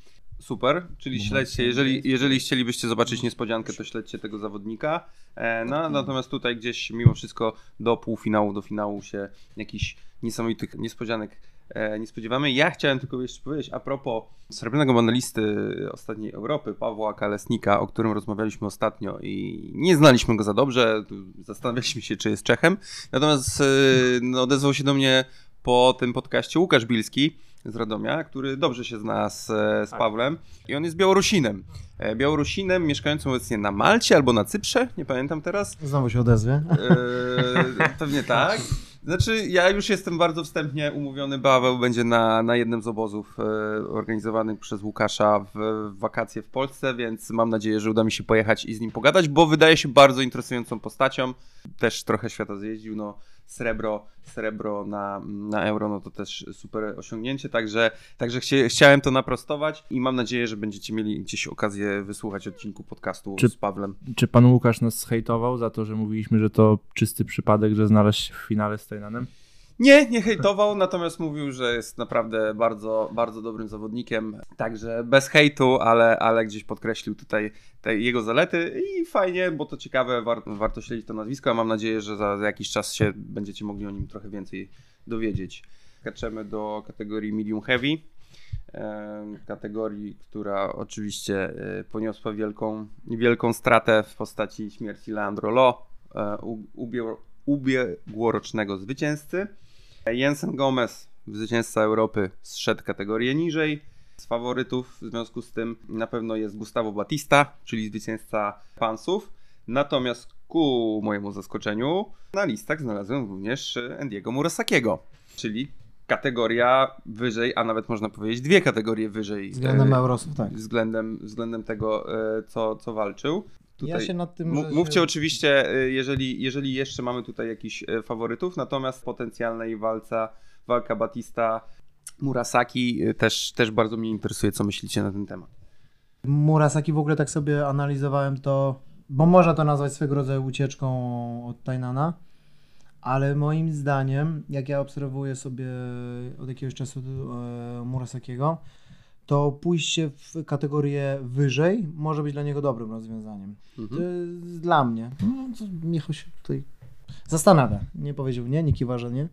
Super, czyli śledźcie, jeżeli, jeżeli chcielibyście zobaczyć niespodziankę, to śledźcie tego zawodnika. E, no, natomiast tutaj gdzieś mimo wszystko do półfinału, do finału się jakichś niesamowitych niespodzianek e, nie spodziewamy. Ja chciałem tylko jeszcze powiedzieć a propos srebrnego medalisty ostatniej Europy, Pawła Kalesnika, o którym rozmawialiśmy ostatnio i nie znaliśmy go za dobrze, zastanawialiśmy się, czy jest Czechem. Natomiast e, no, odezwał się do mnie po tym podcaście Łukasz Bilski z Radomia, który dobrze się zna z, e, z Tak. Pawłem i on jest Białorusinem. E, Białorusinem mieszkającym obecnie na Malcie albo na Cyprze, nie pamiętam teraz. znowu się odezwie. Eee, pewnie tak. Znaczy, ja już jestem bardzo wstępnie umówiony. Paweł będzie na, na jednym z obozów e, organizowanych przez Łukasza w, w wakacje w Polsce, więc mam nadzieję, że uda mi się pojechać i z nim pogadać, bo wydaje się bardzo interesującą postacią. Też trochę świata zjeździł. No, srebro, srebro na, na euro, no to też super osiągnięcie. Także, także chcie, chciałem to naprostować i mam nadzieję, że będziecie mieli gdzieś okazję wysłuchać odcinku podcastu Czy- z Pawłem. Czy pan Łukasz nas hejtował za to, że mówiliśmy, że to czysty przypadek, że znalazł się w finale z Tajnanem? Nie, nie hejtował, natomiast mówił, że jest naprawdę bardzo, bardzo dobrym zawodnikiem. Także bez hejtu, ale, ale gdzieś podkreślił tutaj te jego zalety i fajnie, bo to ciekawe, war, warto śledzić to nazwisko, a mam nadzieję, że za, jakiś czas się będziecie mogli o nim trochę więcej dowiedzieć. Skaczemy do kategorii medium heavy. Kategorii, która oczywiście e, poniosła wielką, wielką stratę w postaci śmierci Leandro Lo, e, ubiegłorocznego zwycięzcy. Jensen Gomez, zwycięzca Europy, zszedł kategorię niżej. Z faworytów w związku z tym na pewno jest Gustavo Batista, czyli zwycięzca Pansów. Natomiast ku mojemu zaskoczeniu na listach znalazłem również Andiego Murasakiego, czyli kategoria wyżej, a nawet można powiedzieć dwie kategorie wyżej. Względem e, Eurosów, tak. względem, względem tego, e, co, co walczył. Ja się nad tym. Że Mówcie oczywiście, y, jeżeli, jeżeli jeszcze mamy tutaj jakichś y, faworytów, natomiast w potencjalnej walce, walka Batista Murasaki też, też bardzo mnie interesuje, co myślicie na ten temat. Murasaki w ogóle tak sobie analizowałem to, bo można to nazwać swego rodzaju ucieczką od Tainana, ale moim zdaniem, jak ja obserwuję sobie od jakiegoś czasu e, Murasakiego, to pójście w kategorię wyżej może być dla niego dobrym rozwiązaniem. To Mhm. jest dla mnie. No, Michał się tutaj zastanawia. Nie powiedział nie, nie kiwa, że nie.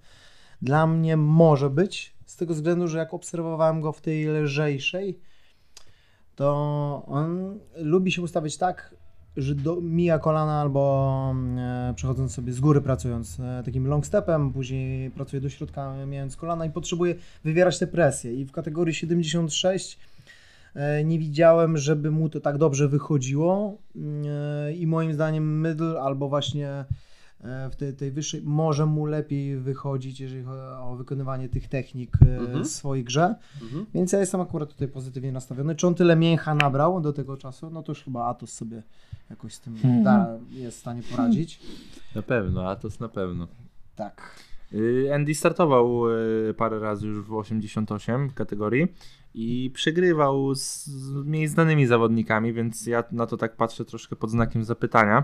Dla mnie może być, z tego względu, że jak obserwowałem go w tej lżejszej, to on lubi się ustawić tak, że do, mija kolana albo e, przechodząc sobie z góry pracując e, takim long stepem, później pracuje do środka mijając kolana i potrzebuje wywierać tę presję. I w kategorii 76 e, nie widziałem, żeby mu to tak dobrze wychodziło e, i moim zdaniem middle albo właśnie w tej, tej wyższej może mu lepiej wychodzić, jeżeli chodzi o wykonywanie tych technik e, Mhm. w swojej grze. Mhm. Więc ja jestem akurat tutaj pozytywnie nastawiony. Czy on tyle mięcha nabrał do tego czasu? No to już chyba Atos sobie jakoś z tym Hmm. da, jest w stanie poradzić. Na pewno, Atos na pewno. Tak. Y, Andy startował y, parę razy już w 88 kategorii i przegrywał z, z mniej znanymi zawodnikami, więc ja na to tak patrzę troszkę pod znakiem zapytania.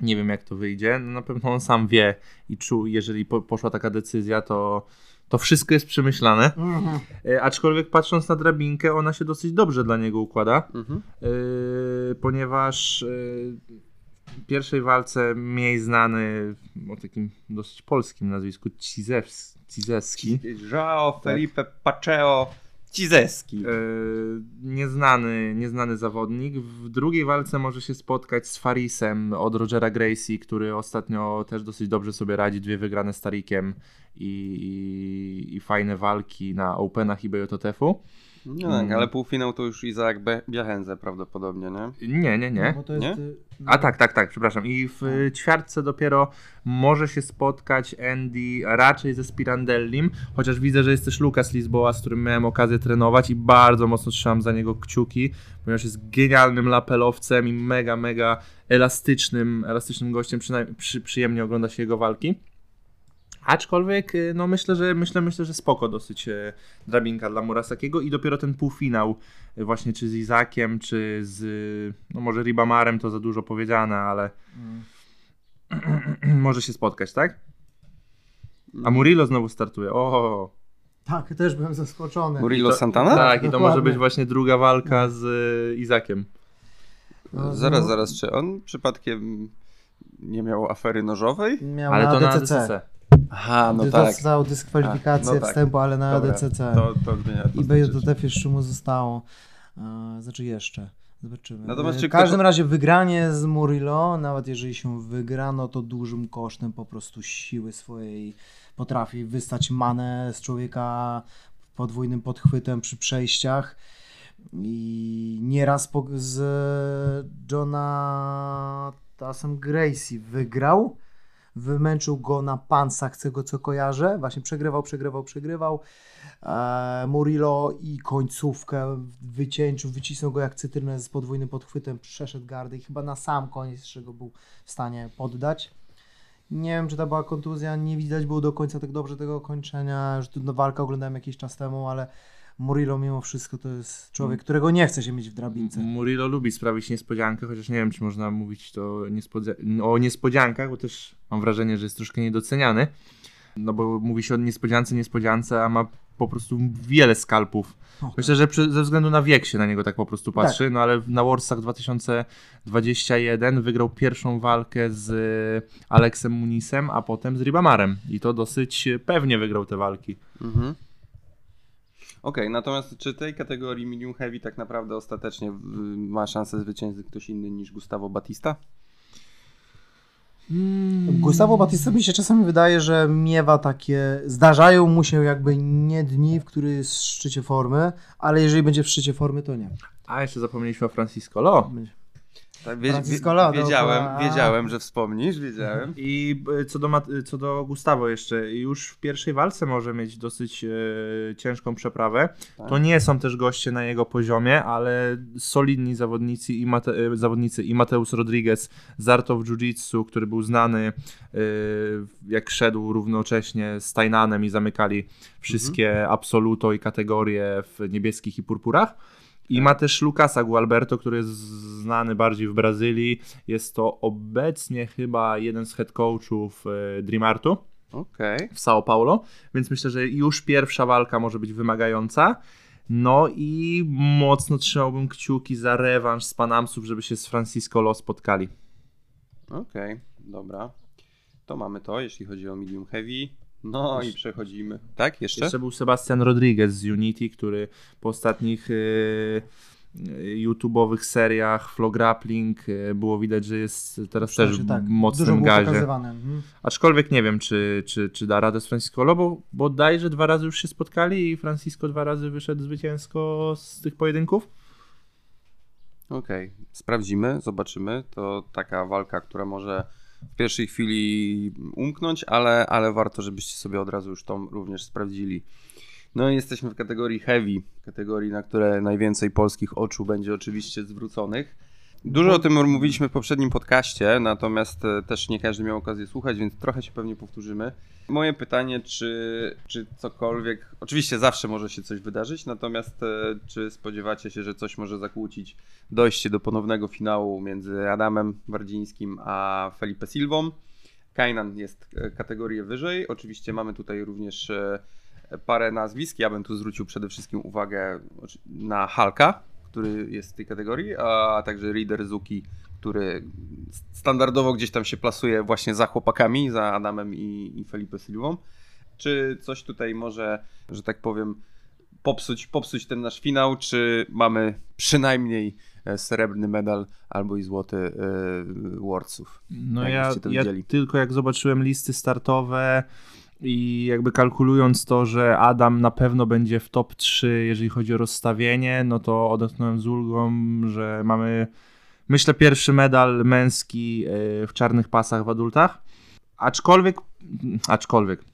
Nie wiem jak to wyjdzie. No, na pewno on sam wie i czuł, jeżeli po, poszła taka decyzja, to, to wszystko jest przemyślane. Y, aczkolwiek patrząc na drabinkę, ona się dosyć dobrze dla niego układa. Mhm. Yy, ponieważ yy, w pierwszej walce mniej znany o takim dosyć polskim nazwisku Cizews- Cizewski. Joao Felipe Paceo Cizeski. Yy, nieznany, nieznany zawodnik. W drugiej walce może się spotkać z Farisem od Rogera Gracie, który ostatnio też dosyć dobrze sobie radzi. Dwie wygrane z Tarikiem i, i, i fajne walki na Openach i BJTF-u. No tak, Mm. ale półfinał to już Izaak Be- Biachenze prawdopodobnie, nie? Nie, nie, nie. No, bo to jest, Nie? y, A tak, tak, tak, przepraszam. I w y, ćwiartce dopiero może się spotkać Andy raczej ze Spirandellim, chociaż widzę, że jest też Lucas Lisboa, z którym miałem okazję trenować i bardzo mocno trzymam za niego kciuki, ponieważ jest genialnym lapelowcem i mega, mega elastycznym, elastycznym gościem, przynajmniej przy, przyjemnie ogląda się jego walki. Aczkolwiek, y, no myślę, że myślę, myślę, że spoko dosyć e, drabinka dla Murasakiego i dopiero ten półfinał e, właśnie czy z Izakiem, czy z, no może Ribamarem to za dużo powiedziane, ale mm. może się spotkać, tak? A Murillo znowu startuje. O, Tak, też byłem zaskoczony. Murillo to- Santana? tak, i to Dokładnie. może być właśnie druga walka z Izakiem. No, Zaraz, no. zaraz, czy on przypadkiem nie miał afery nożowej? Miał Ale na to na ADCC. Aha, no tak. Dostał dyskwalifikację A, no tak. wstępu, ale na Dobra, ADCC. To, to zmienia I postać rzeczy. BJTF jeszcze mu zostało. E, znaczy jeszcze. Zobaczymy. Natomiast E, w każdym kto- razie wygranie z Murillo, nawet jeżeli się wygra, no to dużym kosztem po prostu siły swojej potrafi wystać manę z człowieka podwójnym podchwytem przy przejściach. I nieraz po, z Jonathanem Gracie wygrał. Wymęczył go na pansach, z tego co kojarzę. Właśnie przegrywał, przegrywał, przegrywał. E, Murillo i końcówkę wycieńczył, wycisnął go jak cytrynę z podwójnym podchwytem, przeszedł gardę i chyba na sam koniec jeszcze go był w stanie poddać. Nie wiem, czy to była kontuzja, nie widać było do końca tak dobrze tego kończenia, już no, walkę oglądałem jakiś czas temu, ale Murillo mimo wszystko to jest człowiek, którego nie chce się mieć w drabince. Murillo lubi sprawić niespodziankę, chociaż nie wiem, czy można mówić to niespodzia- o niespodziankach, bo też mam wrażenie, że jest troszkę niedoceniany. No bo mówi się o niespodziance, niespodziance, a ma po prostu wiele skalpów. O, Myślę, że przy, ze względu na wiek się na niego tak po prostu patrzy, no ale na Warsach 2021 wygrał pierwszą walkę z Aleksem Munisem, a potem z Ribamarem i to dosyć pewnie wygrał te walki. Mhm. Okej, natomiast czy tej kategorii medium heavy tak naprawdę ostatecznie ma szansę zwyciężyć ktoś inny niż Gustavo Batista? Gustavo Batista mi się czasami wydaje, że miewa takie, zdarzają mu się jakby nie dni, w których jest w szczycie formy, ale jeżeli będzie w szczycie formy, to nie. A jeszcze zapomnieliśmy o Francisco Lo. Będzie. Tak, wie, Francisco wiedziałem, a- wiedziałem, że wspomnisz, wiedziałem. I e, co do, Mat- co do Gustavo jeszcze, już w pierwszej walce może mieć dosyć e, ciężką przeprawę. Tak. To nie są też goście na jego poziomie, ale solidni zawodnicy i, Mate- e, zawodnicy i Mateusz Rodriguez z Art of Jiu-Jitsu, który był znany e, jak szedł równocześnie z Tajnanem i zamykali wszystkie absoluto i kategorie w niebieskich i purpurach. I ma też Lucasa Gualberto, który jest znany bardziej w Brazylii. Jest to obecnie chyba jeden z head coachów e, Dream Artu Okej. w São Paulo, więc myślę, że już pierwsza walka może być wymagająca. No i mocno trzymałbym kciuki za rewanż z Panamsów, żeby się z Francisco Lo spotkali. Okej, dobra. To mamy to, jeśli chodzi o medium heavy. No i przechodzimy. Tak, jeszcze? Jeszcze był Sebastian Rodriguez z Unity, który po ostatnich y, y, YouTube'owych seriach Flow Grappling y, było widać, że jest teraz też Znaczy, w tak, dużo mocnym było gazie. pokazywane. Mhm. Aczkolwiek nie wiem, czy, czy, czy da radę z Francisco Lo, bo bodajże dwa razy już się spotkali i Francisco dwa razy wyszedł zwycięsko z tych pojedynków. Okej, sprawdzimy, zobaczymy. To taka walka, która może w pierwszej chwili umknąć, ale, ale warto, żebyście sobie od razu już tą również sprawdzili. No i jesteśmy w kategorii heavy, kategorii, na które najwięcej polskich oczu będzie oczywiście zwróconych. Dużo o tym mówiliśmy w poprzednim podcaście, natomiast e, też nie każdy miał okazję słuchać, więc trochę się pewnie powtórzymy. Moje pytanie, czy, czy cokolwiek, oczywiście zawsze może się coś wydarzyć, natomiast e, czy spodziewacie się, że coś może zakłócić dojście do ponownego finału między Adamem Wardzińskim a Felipe Silvą? Kainan jest e, kategorię wyżej, oczywiście mamy tutaj również parę nazwisk, ja bym tu zwrócił przede wszystkim uwagę na Halka, który jest w tej kategorii, a także Reader Zuki, który standardowo gdzieś tam się plasuje właśnie za chłopakami, za Adamem i, i Felipe Silvą. Czy coś tutaj może, że tak powiem, popsuć, popsuć ten nasz finał, czy mamy przynajmniej e, srebrny medal albo i złoty e, Worldsów? No Jak ja, ja tylko jak zobaczyłem listy startowe I jakby kalkulując to, że Adam na pewno będzie w top 3, jeżeli chodzi o rozstawienie, no to odetchnąłem z ulgą, że mamy, myślę, pierwszy medal męski e, w czarnych pasach w adultach. Aczkolwiek, aczkolwiek,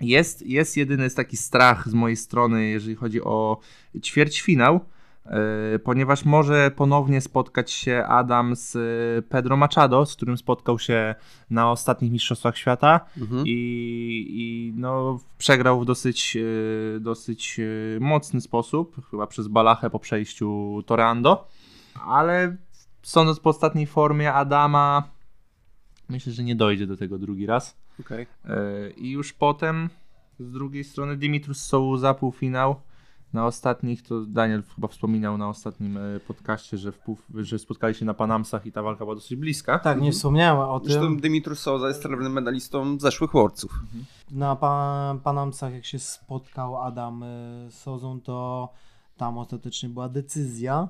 jest, jest jedyny taki strach z mojej strony, jeżeli chodzi o ćwierćfinał, ponieważ może ponownie spotkać się Adam z e, Pedro Machado, z którym spotkał się na ostatnich Mistrzostwach Świata Mhm. i, i no, przegrał w dosyć, e, dosyć e, mocny sposób, chyba przez Balachę po przejściu Torando, ale sądząc po ostatniej formie Adama, myślę, że nie dojdzie do tego drugi raz. E, I już potem z drugiej strony Dimitrus Souza półfinał. Na ostatnich, to Daniel chyba wspominał na ostatnim e, podcaście, że, w pół, że spotkali się na Panamsach i ta walka była dosyć bliska. Tak, nie wspomniałem o Zresztą tym. Dimitrus Souza jest srebrnym medalistą zeszłych Worldsów. Na pa Panamcach, jak się spotkał Adam y, z Sozą, to tam ostatecznie była decyzja.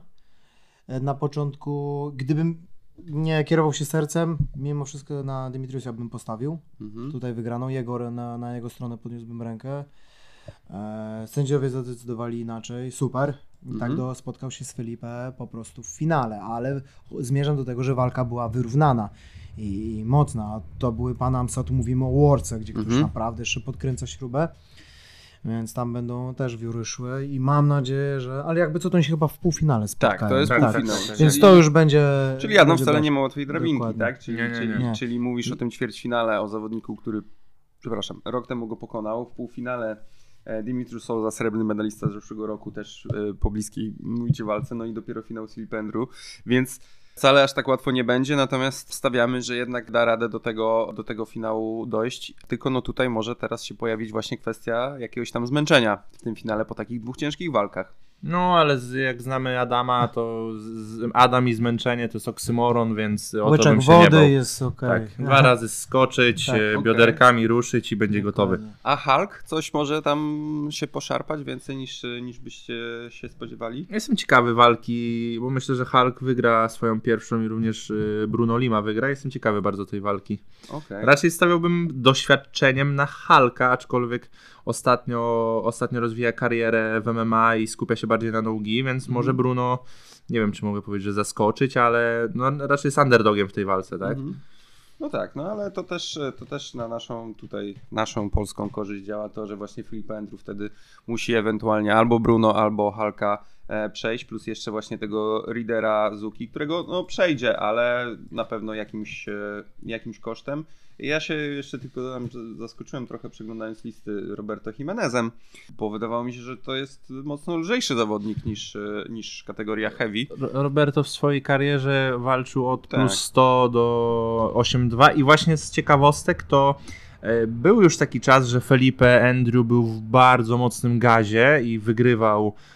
E, Na początku, gdybym nie kierował się sercem, mimo wszystko na Dimitriusa bym postawił. Mhm. Tutaj wygraną, jego, na, na jego stronę podniósłbym rękę. E, sędziowie zadecydowali inaczej, super. I tak Mhm. do, spotkał się z Felipe po prostu w finale, ale zmierzam do tego, że walka była wyrównana i, i mocna. To były Panamsa, tu mówimy o Warce, gdzie ktoś Mhm. naprawdę jeszcze podkręca śrubę. Więc tam będą też wióry szły i mam nadzieję, że. Ale jakby co to się chyba w półfinale spotkają. Tak, to jest Tak, półfinał. tak. Więc to już będzie. Czyli Adam wcale nie ma łatwej drabinki, Dokładnie. tak? Czyli, Nie, nie, Czyli, nie. czyli mówisz o tym ćwierćfinale, o zawodniku, który, przepraszam, rok temu go pokonał. W półfinale e, Dimitrius Souza, srebrny medalista z zeszłego roku, też e, po bliskiej mówicie walce, no i dopiero finał Andrew, więc wcale aż tak łatwo nie będzie, natomiast wstawiamy, że jednak da radę do tego, do tego finału dojść, tylko no tutaj może teraz się pojawić właśnie kwestia jakiegoś tam zmęczenia w tym finale po takich dwóch ciężkich walkach. No, ale z, jak znamy Adama, to z, z Adam i zmęczenie to jest oksymoron, więc o to Łyczek bym się nie bał. wody jest ok. Tak, dwa razy skoczyć, Tak, e, okej. bioderkami ruszyć i będzie gotowy. A Hulk coś może tam się poszarpać więcej niż, niż byście się spodziewali? Jestem ciekawy walki, bo myślę, że Hulk wygra swoją pierwszą i również e, Bruno Lima wygra. Jestem ciekawy bardzo tej walki. Okej. Raczej stawiałbym doświadczeniem na Hulka, aczkolwiek ostatnio, ostatnio rozwija karierę w MMA i skupia się bardziej na nogi, więc może Mhm. Bruno, nie wiem czy mogę powiedzieć, że zaskoczyć, ale no, raczej jest underdogiem w tej walce, tak? Mhm. No tak, no ale to też, to też na naszą tutaj, naszą polską korzyść działa to, że właśnie Filip Andrew wtedy musi ewentualnie albo Bruno, albo Halka przejść, plus jeszcze właśnie tego Ridera Zuki, którego no przejdzie, ale na pewno jakimś, e, jakimś kosztem. Ja się jeszcze tylko dodam, że zaskoczyłem trochę przeglądając listy Roberto Jimenezem, bo wydawało mi się, że to jest mocno lżejszy zawodnik niż, e, niż kategoria heavy. Ro- Roberto w swojej karierze walczył od Tak. plus 100 do 8,2 i właśnie z ciekawostek to e, był już taki czas, że Felipe Andrew był w bardzo mocnym gazie i wygrywał, e,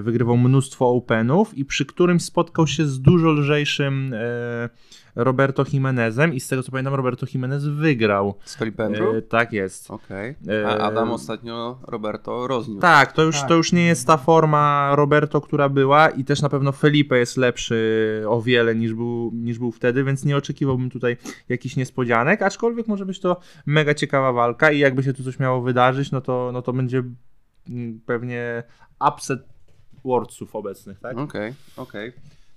wygrywał mnóstwo openów i przy którym spotkał się z dużo lżejszym e, Roberto Jimenezem i z tego co pamiętam Roberto Jimenez wygrał. Z Felipe Andrew? E, tak jest. Okej. E, A Adam ostatnio Roberto rozniósł. Tak, to już, Tak. to już nie jest ta forma Roberto, która była i też na pewno Felipe jest lepszy o wiele niż był, niż był wtedy, więc nie oczekiwałbym tutaj jakichś niespodzianek, aczkolwiek może być to mega ciekawa walka i jakby się tu coś miało wydarzyć, no to, no to będzie pewnie upset Worldsów obecnych, tak? Okej, okej.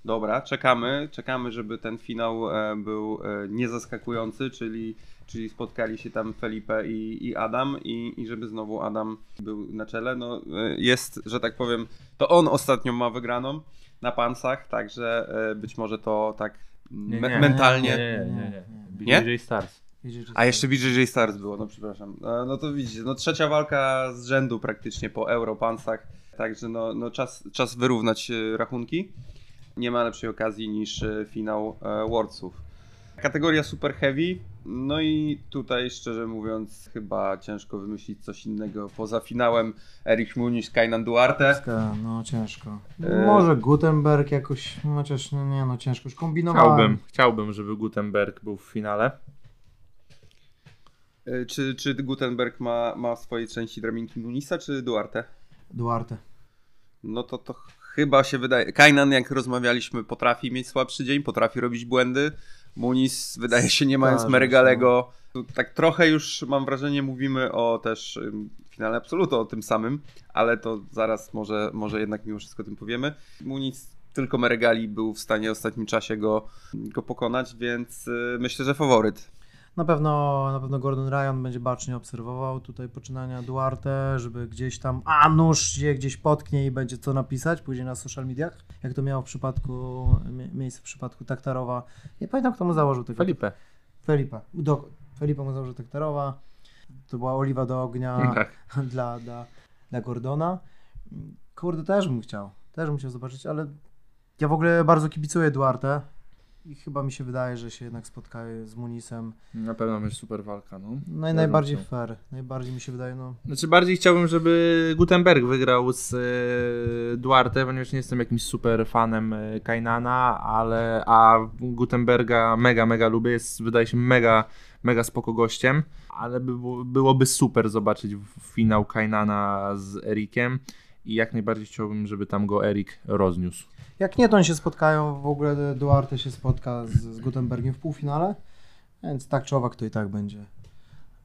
Dobra, czekamy, czekamy, żeby ten finał e, był e, niezaskakujący, czyli, czyli spotkali się tam Felipe i, i Adam i, i żeby znowu Adam był na czele. No, e, jest, że tak powiem, to on ostatnio ma wygraną na pansach, także być może to tak me- mentalnie... Nie, nie, nie. Nie? BJJ Stars. A jeszcze BJJ Stars było, no przepraszam. E, No to widzicie, no trzecia walka z rzędu praktycznie po Europansach, także no, no czas, czas wyrównać e, rachunki. Nie ma lepszej okazji niż e, finał Worldsów. Kategoria Super Heavy, no i tutaj szczerze mówiąc chyba ciężko wymyślić coś innego poza finałem Erich Muniz, Kainan Duarte. No ciężko. E, Może Gutenberg jakoś, chociaż no nie no ciężko, już kombinowałem. Chciałbym, chciałbym, żeby Gutenberg był w finale. E, Czy, czy Gutenberg ma, ma w swojej części drabinki Munisa czy Duarte? Duarte. No to to chyba się wydaje. Kainan, jak rozmawialiśmy, potrafi mieć słabszy dzień, potrafi robić błędy, Muniz wydaje się nie mając Meregalego. Tu Tak trochę już mam wrażenie mówimy o też finale Absoluto o tym samym, ale to zaraz może, może jednak mimo wszystko o tym powiemy. Muniz tylko Meregali był w stanie w ostatnim czasie go, go pokonać, więc y, myślę, że faworyt. Na pewno, na pewno Gordon Ryan będzie bacznie obserwował tutaj poczynania Duarte, żeby gdzieś tam, a nóż się gdzieś potknie i będzie co napisać później na social mediach, jak to miało w przypadku, mie- miejsce w przypadku Taktarowa. Nie pamiętam, kto mu założył tego. Felipe. Felipe. Do, Felipe mu założył Taktarowa. To była oliwa do ognia Tak. dla, dla, dla Gordona. Kurde, też bym chciał. Też bym chciał zobaczyć, ale ja w ogóle bardzo kibicuję Duarte i chyba mi się wydaje, że się jednak spotkają z Munisem. Na pewno będzie super walka, no. No i najbardziej bym fair. Najbardziej mi się wydaje, no. Znaczy bardziej chciałbym, żeby Gutenberg wygrał z e, Duarte, ponieważ nie jestem jakimś super fanem e, Kainana, ale a Gutenberga mega, mega lubię, jest wydaje się mega, mega spoko gościem, ale by, było- byłoby super zobaczyć finał Kainana z Erikiem i jak najbardziej chciałbym, żeby tam go Erik rozniósł. Jak nie, to oni się spotkają, w ogóle Duarte się spotka z, z Gutenbergiem w półfinale, więc tak czy owak to i tak będzie.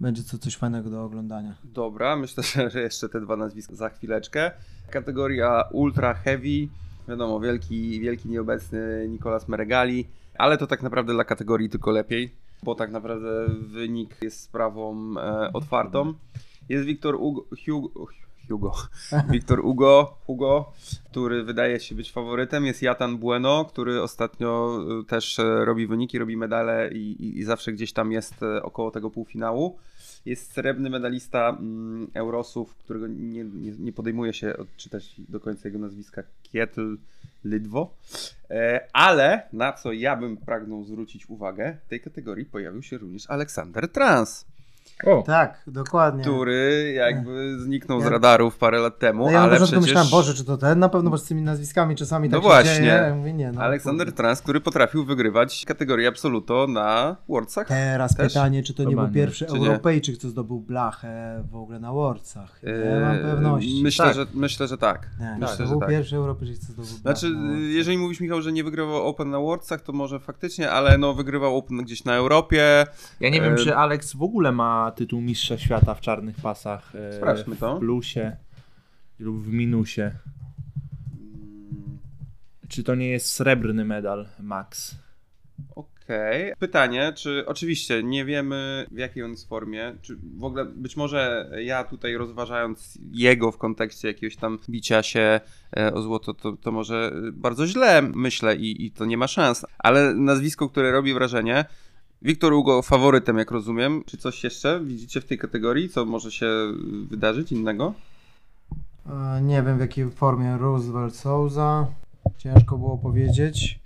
Będzie to coś fajnego do oglądania. Dobra, myślę, że jeszcze te dwa nazwiska za chwileczkę. Kategoria Ultra Heavy. Wiadomo, wielki, wielki nieobecny Nicolas Meregali, ale to tak naprawdę dla kategorii tylko lepiej, bo tak naprawdę wynik jest sprawą e, otwartą. Jest Wiktor Hugo, Hugo, Hugo, Wiktor Hugo, Hugo, który wydaje się być faworytem. Jest Jatan Bueno, który ostatnio e, też e, robi wyniki, robi medale i, i, i zawsze gdzieś tam jest e, około tego półfinału. Jest srebrny medalista mm, Eurosów, którego nie, nie, nie podejmuje się odczytać do końca jego nazwiska Kietl Lydwo. E, ale na co ja bym pragnął zwrócić uwagę, w tej kategorii pojawił się również Aleksander Trans, O! Tak, dokładnie. który jakby zniknął z radarów parę lat temu, No ja na ale przecież... myślałem, Boże, czy to ten? Na pewno, bo z tymi nazwiskami czasami No tak właśnie. się dzieje. Ja mówię, nie, no, Aleksander kurde. Trans, który potrafił wygrywać kategorię Absoluto na Worldsach. Teraz Też? pytanie, czy to nie był pierwszy Czy nie? Europejczyk, co zdobył blachę w ogóle na Worldsach. Nie E, mam pewności. Myślę, Tak. że, myślę, że tak. Nie, myślę, to że był tak. pierwszy Europejczyk, co zdobył blachę Znaczy, jeżeli mówisz Michał, że nie wygrywał Open na Worldsach, to może faktycznie, ale no wygrywał Open gdzieś na Europie. Ja nie wiem, E, czy Alex w ogóle ma tytuł mistrza świata w czarnych pasach. e, Sprawdźmy to. W plusie lub w minusie. Czy to nie jest srebrny medal, Max? Okej. Pytanie, czy oczywiście nie wiemy w jakiej on jest formie, czy w ogóle być może ja tutaj rozważając jego w kontekście jakiegoś tam bicia się e, o złoto, to, to może bardzo źle myślę i, i to nie ma szans, ale nazwisko, które robi wrażenie, Wiktor Hugo faworytem, jak rozumiem. Czy coś jeszcze widzicie w tej kategorii, co może się wydarzyć innego? E, Nie wiem w jakiej formie Roosevelt Souza. Ciężko było powiedzieć.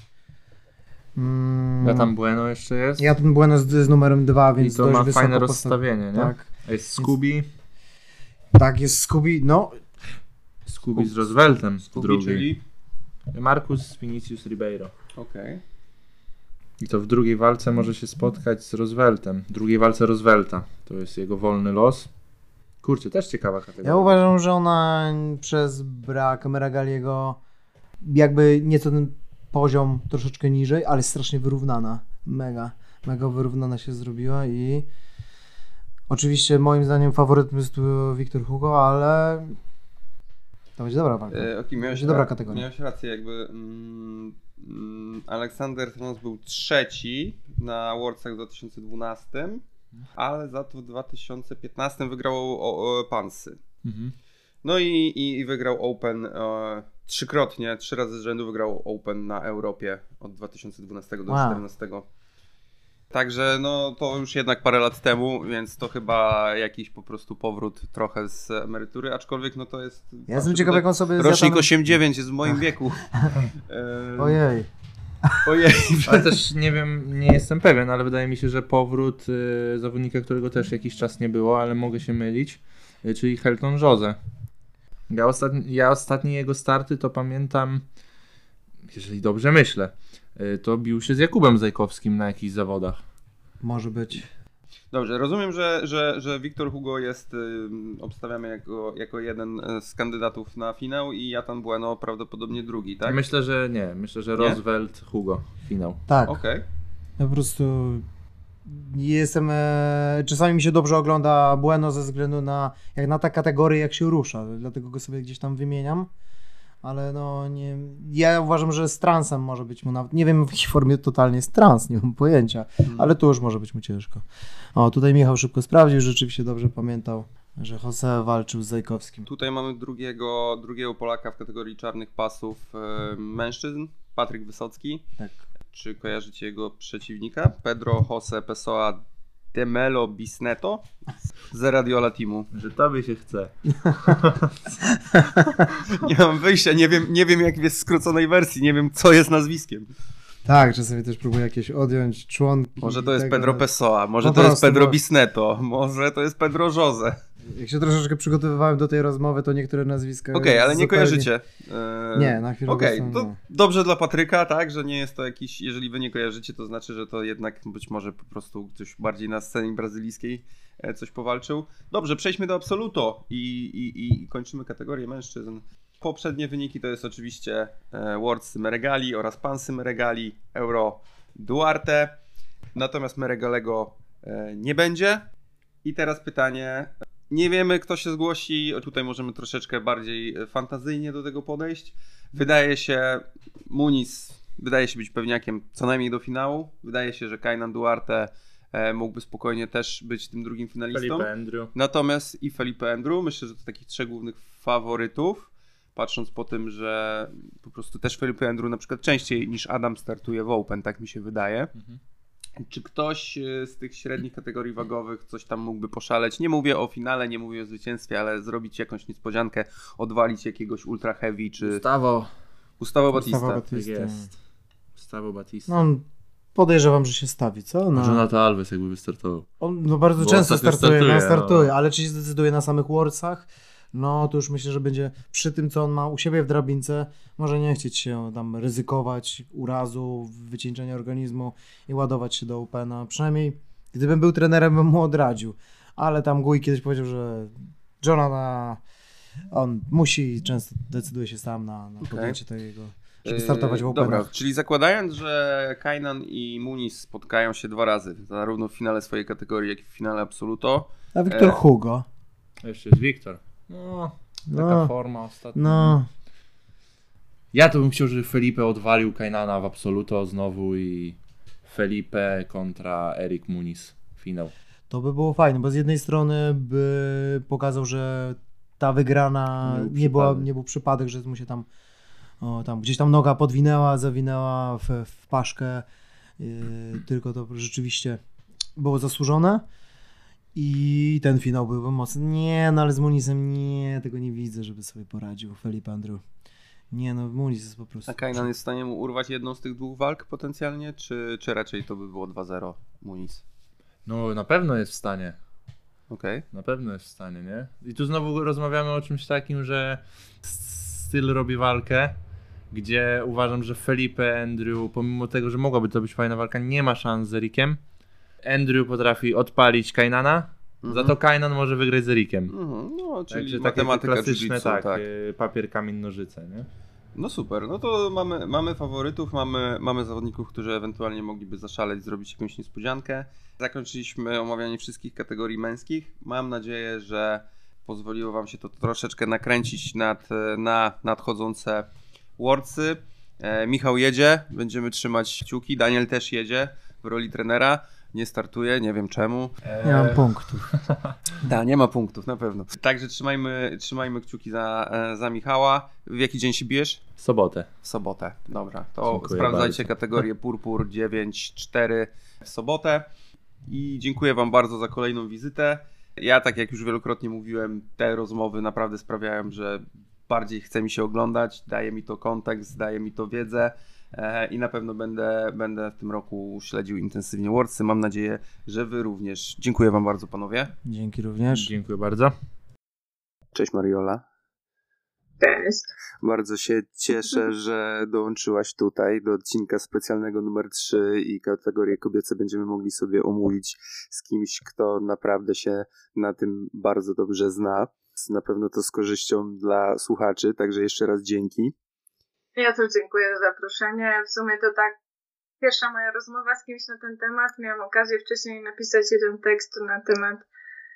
Mm, Ja tam Bueno jeszcze jest. Ja ten Buenos z, z numerem 2, I więc to dość ma fajne postaw- rozstawienie, nie? Tak, A jest Scooby. tak jest Scooby. No, Scooby z Rooseveltem Kubi, drugiej. czyli... Marcus Vinicius Ribeiro. Okej. I to w drugiej walce może się spotkać z Rooseveltem. W drugiej walce Roosevelta. To jest jego wolny los. Kurczę, też ciekawa kategoria. ja uważam, że ona przez brak Meragaliego jakby nieco ten poziom troszeczkę niżej, ale strasznie wyrównana. Mega, mega wyrównana się zrobiła i oczywiście moim zdaniem faworytem jest tu Wiktor Hugo, ale to będzie dobra walka. E, okay, miałeś, Będzie dobra ra- kategoria. Miałeś rację, jakby mm, Aleksander Trans był trzeci na Worldsach w 2012, ale za to w 2015 wygrał o, o, Pansy. Mhm. No i, i, i wygrał Open e, trzykrotnie, trzy razy z rzędu wygrał Open na Europie od 2012 do Wow. 2014. Także no to już jednak parę lat temu, więc to chyba jakiś po prostu powrót trochę z emerytury, aczkolwiek no to jest... Ja jestem ciekaw, jak on sobie Rocznik zjadł- 8-9 jest w moim wieku. E, Ojej. Ojej. Ale też nie wiem, nie jestem pewien, ale wydaje mi się, że powrót y, zawodnika, którego też jakiś czas nie było, ale mogę się mylić, y, czyli Helton Jose. Ja, ostatni, ja ostatnie jego starty to pamiętam, jeżeli dobrze myślę, to bił się z Jakubem Zajkowskim na jakichś zawodach. Może być. Dobrze, rozumiem, że, że, że Wiktor Hugo jest, obstawiamy jako, jako jeden e, z kandydatów na finał i Jatan Bueno prawdopodobnie drugi, tak? Myślę, że nie. Myślę, że Nie? Roosevelt, Hugo, finał. Tak. Okej. Ja po prostu jestem. E, czasami mi się dobrze ogląda Bueno ze względu na. Jak na ta kategoria, jak się rusza. Dlatego go sobie gdzieś tam wymieniam. Ale no nie. Ja uważam, że z transem może być mu nawet. Nie wiem w jakiej formie totalnie jest trans, nie mam pojęcia. Ale tu już może być mu ciężko. O, tutaj Michał szybko sprawdził, rzeczywiście dobrze pamiętał, że Jose walczył z Zajkowskim. Tutaj mamy drugiego, drugiego Polaka w kategorii czarnych pasów e, mężczyzn, Patryk Wysocki. Tak. Czy kojarzycie jego przeciwnika? Pedro Jose Pessoa de Melo Bisneto z Radiola Teamu. Że tobie się chce. Nie mam wyjścia, nie wiem, nie wiem jak jest w skróconej wersji, nie wiem co jest nazwiskiem. Tak, czasami też próbuję jakieś odjąć członki. Może to jest tego. Pedro Pessoa, może to jest Pedro bo- Bisneto, może to jest Pedro Jose. Jak się troszeczkę przygotowywałem do tej rozmowy, to niektóre nazwiska. Okej, ale nie zupełnie- kojarzycie. E, Nie, na chwilę Okej, obecną to nie. dobrze dla Patryka, tak, że nie jest to jakiś, jeżeli wy nie kojarzycie, to znaczy, że to jednak być może po prostu ktoś bardziej na scenie brazylijskiej e, coś powalczył. Dobrze, przejdźmy do Absoluto i, i, i kończymy kategorię mężczyzn. Poprzednie wyniki to jest oczywiście e, Worlds Meregali oraz Pansy Meregali, Euro Duarte, natomiast Meregalego e, nie będzie. I teraz pytanie, nie wiemy, kto się zgłosi. Tutaj możemy troszeczkę bardziej e, fantazyjnie do tego podejść. Wydaje się, Muniz wydaje się być pewniakiem co najmniej do finału. Wydaje się, że Kainan Duarte mógłby spokojnie też być tym drugim finalistą. Felipe Andrew. Natomiast i Felipe Andrew, myślę, że to takich trzech głównych faworytów. Patrząc po tym, że po prostu też Felipe Andrew na przykład częściej niż Adam startuje w Open, tak mi się wydaje. Mhm. Czy ktoś e, z tych średnich kategorii wagowych coś tam mógłby poszaleć? Nie mówię o finale, nie mówię o zwycięstwie, ale zrobić jakąś niespodziankę, odwalić jakiegoś ultra heavy czy Gustavo. Gustavo Gustavo Batista. Batista. Tak jest. Gustavo Batista. No, podejrzewam, że się stawi, co? Na... Jonathan Alves jakby wystartował. On no, bardzo Bo często startuje, startuje, no, startuje no. ale czy się zdecyduje na samych Worldsach? No to już myślę, że będzie przy tym, co on ma u siebie w drabince, może nie chcieć się tam ryzykować urazu, wycieńczenia organizmu i ładować się do Opena. Przynajmniej gdybym był trenerem, bym mu odradził. Ale tam Guy kiedyś powiedział, że Jonathan on musi i często decyduje się sam na, na podjęcie tego, żeby startować w Yy, Openach. Dobra, czyli zakładając, że Kainan i Muniz spotkają się dwa razy, zarówno w finale swojej kategorii, jak i w finale Absoluto. A Wiktor E, Hugo? Jeszcze jest Wiktor. No, taka No, forma ostatnia. no. Ja to bym chciał, żeby Felipe odwalił Kainana w Absoluto znowu i Felipe kontra Erik Muniz. Finał. To by było fajne, bo z jednej strony by pokazał, że ta wygrana Nie był nie, była, przypadek. nie był przypadek, że mu się tam, o, tam gdzieś tam noga podwinęła, zawinęła w, w paszkę, yy, tylko to rzeczywiście było zasłużone. I ten finał byłby mocny. Nie, no ale z Munizem nie, tego nie widzę, żeby sobie poradził Felipe Andrew. Nie no, Muniz jest po prostu... A Kainan jest w stanie mu urwać jedną z tych dwóch walk potencjalnie, czy, czy raczej to by było 2-0 Muniz? No na pewno jest w stanie. Okej. Na pewno jest w stanie, nie? I tu znowu rozmawiamy o czymś takim, że styl robi walkę, gdzie uważam, że Felipe Andrew, pomimo tego, że mogłaby to być fajna walka, nie ma szans z Erikiem. Andrew potrafi odpalić Kainana, Mhm. za to Kainan może wygrać z Erikiem. Mhm, no, czyli Także takie matematyka klasyczne, jiu-jitsu, tak, tak. papier, kamień, nożyce, nie? No super, no to mamy, mamy faworytów, mamy, mamy zawodników, którzy ewentualnie mogliby zaszaleć, zrobić jakąś niespodziankę. Zakończyliśmy omawianie wszystkich kategorii męskich. Mam nadzieję, że pozwoliło Wam się to troszeczkę nakręcić nad, na nadchodzące Worldsy. E, Michał jedzie, będziemy trzymać kciuki. Daniel też jedzie w roli trenera. Nie startuje, nie wiem czemu. Nie mam punktów. Da, nie ma punktów, na pewno. Także trzymajmy, trzymajmy kciuki za, e, za Michała. W jaki dzień się bijesz? W sobotę. W sobotę. Dobra, to Dziękuję sprawdzajcie bardzo. kategorię Purpur 9-4 w sobotę. I dziękuję Wam bardzo za kolejną wizytę. Ja, tak jak już wielokrotnie mówiłem, te rozmowy naprawdę sprawiają, że bardziej chce mi się oglądać, daje mi to kontekst, daje mi to wiedzę e, i na pewno będę, będę w tym roku śledził intensywnie Worldsy. Mam nadzieję, że Wy również. Dziękuję Wam bardzo, panowie. Dzięki również. Dziękuję bardzo. Cześć Mariola. Cześć. Bardzo się cieszę, że dołączyłaś tutaj do odcinka specjalnego numer 3 i kategorię kobiece będziemy mogli sobie omówić z kimś, kto naprawdę się na tym bardzo dobrze zna. Na pewno to z korzyścią dla słuchaczy, także jeszcze raz dzięki. Ja też dziękuję za zaproszenie. W sumie to tak pierwsza moja rozmowa z kimś na ten temat. Miałam okazję wcześniej napisać jeden tekst na temat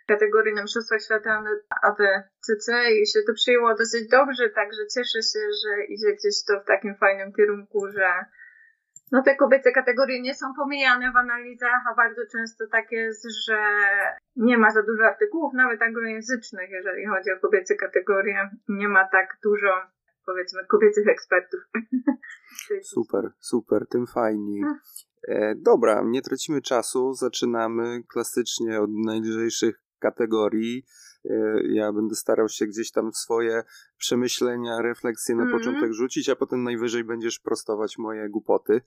kategorii na Mistrzostwach Świata ADCC i się to przyjęło dosyć dobrze, także cieszę się, że idzie gdzieś to w takim fajnym kierunku, że no te kobiece kategorie nie są pomijane w analizach, a bardzo często tak jest, że nie ma za dużo artykułów, nawet anglojęzycznych, jeżeli chodzi o kobiece kategorie. Nie ma tak dużo, powiedzmy, kobiecych ekspertów. Super, super, tym fajniej. E, dobra, nie tracimy czasu, zaczynamy klasycznie od najlżejszych kategorii. E, ja będę starał się gdzieś tam swoje przemyślenia, refleksje na Mhm. początek rzucić, a potem najwyżej będziesz prostować moje głupoty.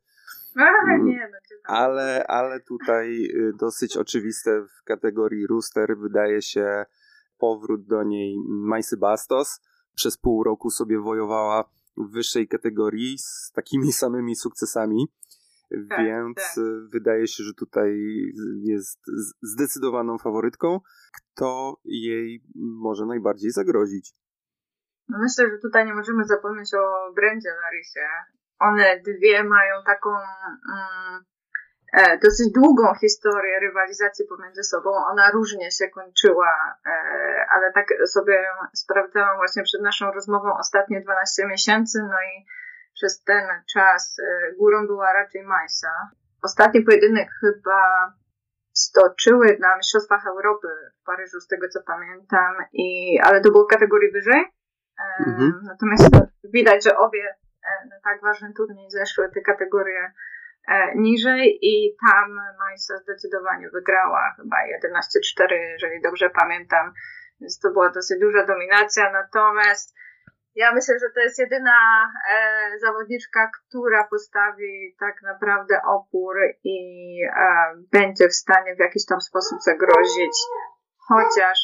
A, Mm. nie, będzie tam. Ale, ale tutaj y, dosyć oczywiste w kategorii Rooster wydaje się powrót do niej Majsy Bastos. Przez pół roku sobie wojowała w wyższej kategorii z takimi samymi sukcesami. Tak, Więc tak. y, wydaje się, że tutaj jest zdecydowaną faworytką. Kto jej może najbardziej zagrozić? No myślę, że tutaj nie możemy zapomnieć o Brendzie Larisie. One dwie mają taką mm, e, dosyć długą historię rywalizacji pomiędzy sobą. Ona różnie się kończyła, e, ale tak sobie sprawdzałam właśnie przed naszą rozmową ostatnie 12 miesięcy, no i przez ten czas e, górą była raczej Majsa. Ostatni pojedynek chyba stoczyły na Mistrzostwach Europy w Paryżu, z tego co pamiętam, i, ale to było w kategorii wyżej. E, Mhm. Natomiast widać, że obie e, na tak ważny turniej zeszły te kategorie e, niżej i tam Majsa zdecydowanie wygrała chyba 11-4, jeżeli dobrze pamiętam, więc to była dosyć duża dominacja, natomiast ja myślę, że to jest jedyna e, zawodniczka, która postawi tak naprawdę opór i e, będzie w stanie w jakiś tam sposób zagrozić, chociaż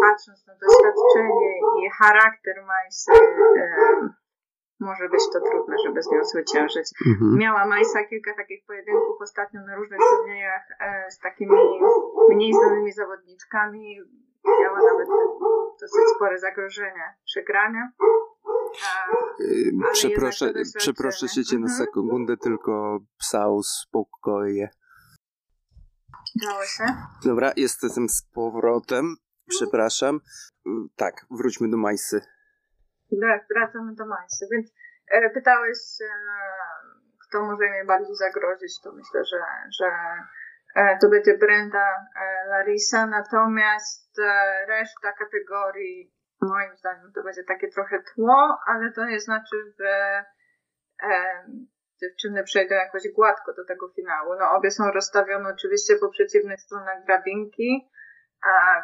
patrząc na doświadczenie i charakter Majsy, e, może być to trudne, żeby z nią zwyciężyć. Mhm. Miała Majsa kilka takich pojedynków ostatnio na różnych turniejach e, z takimi mniej znanymi zawodniczkami. Miała nawet dosyć spore zagrożenie przegrania. A, Y, Przeproszę, przeproszę się cię na Mhm. sekundę, tylko psał spokoje. Dało się? Dobra, jestem z powrotem. Przepraszam. Y, Tak, wróćmy do Majsy. Wracamy do Majsy. Więc e, pytałeś, e, kto może jej najbardziej zagrozić, to myślę, że, że to będzie Brenda e, Larisa, natomiast reszta kategorii moim zdaniem to będzie takie trochę tło, ale to nie znaczy, że dziewczyny przejdą jakoś gładko do tego finału. No obie są rozstawione oczywiście po przeciwnych stronach drabinki,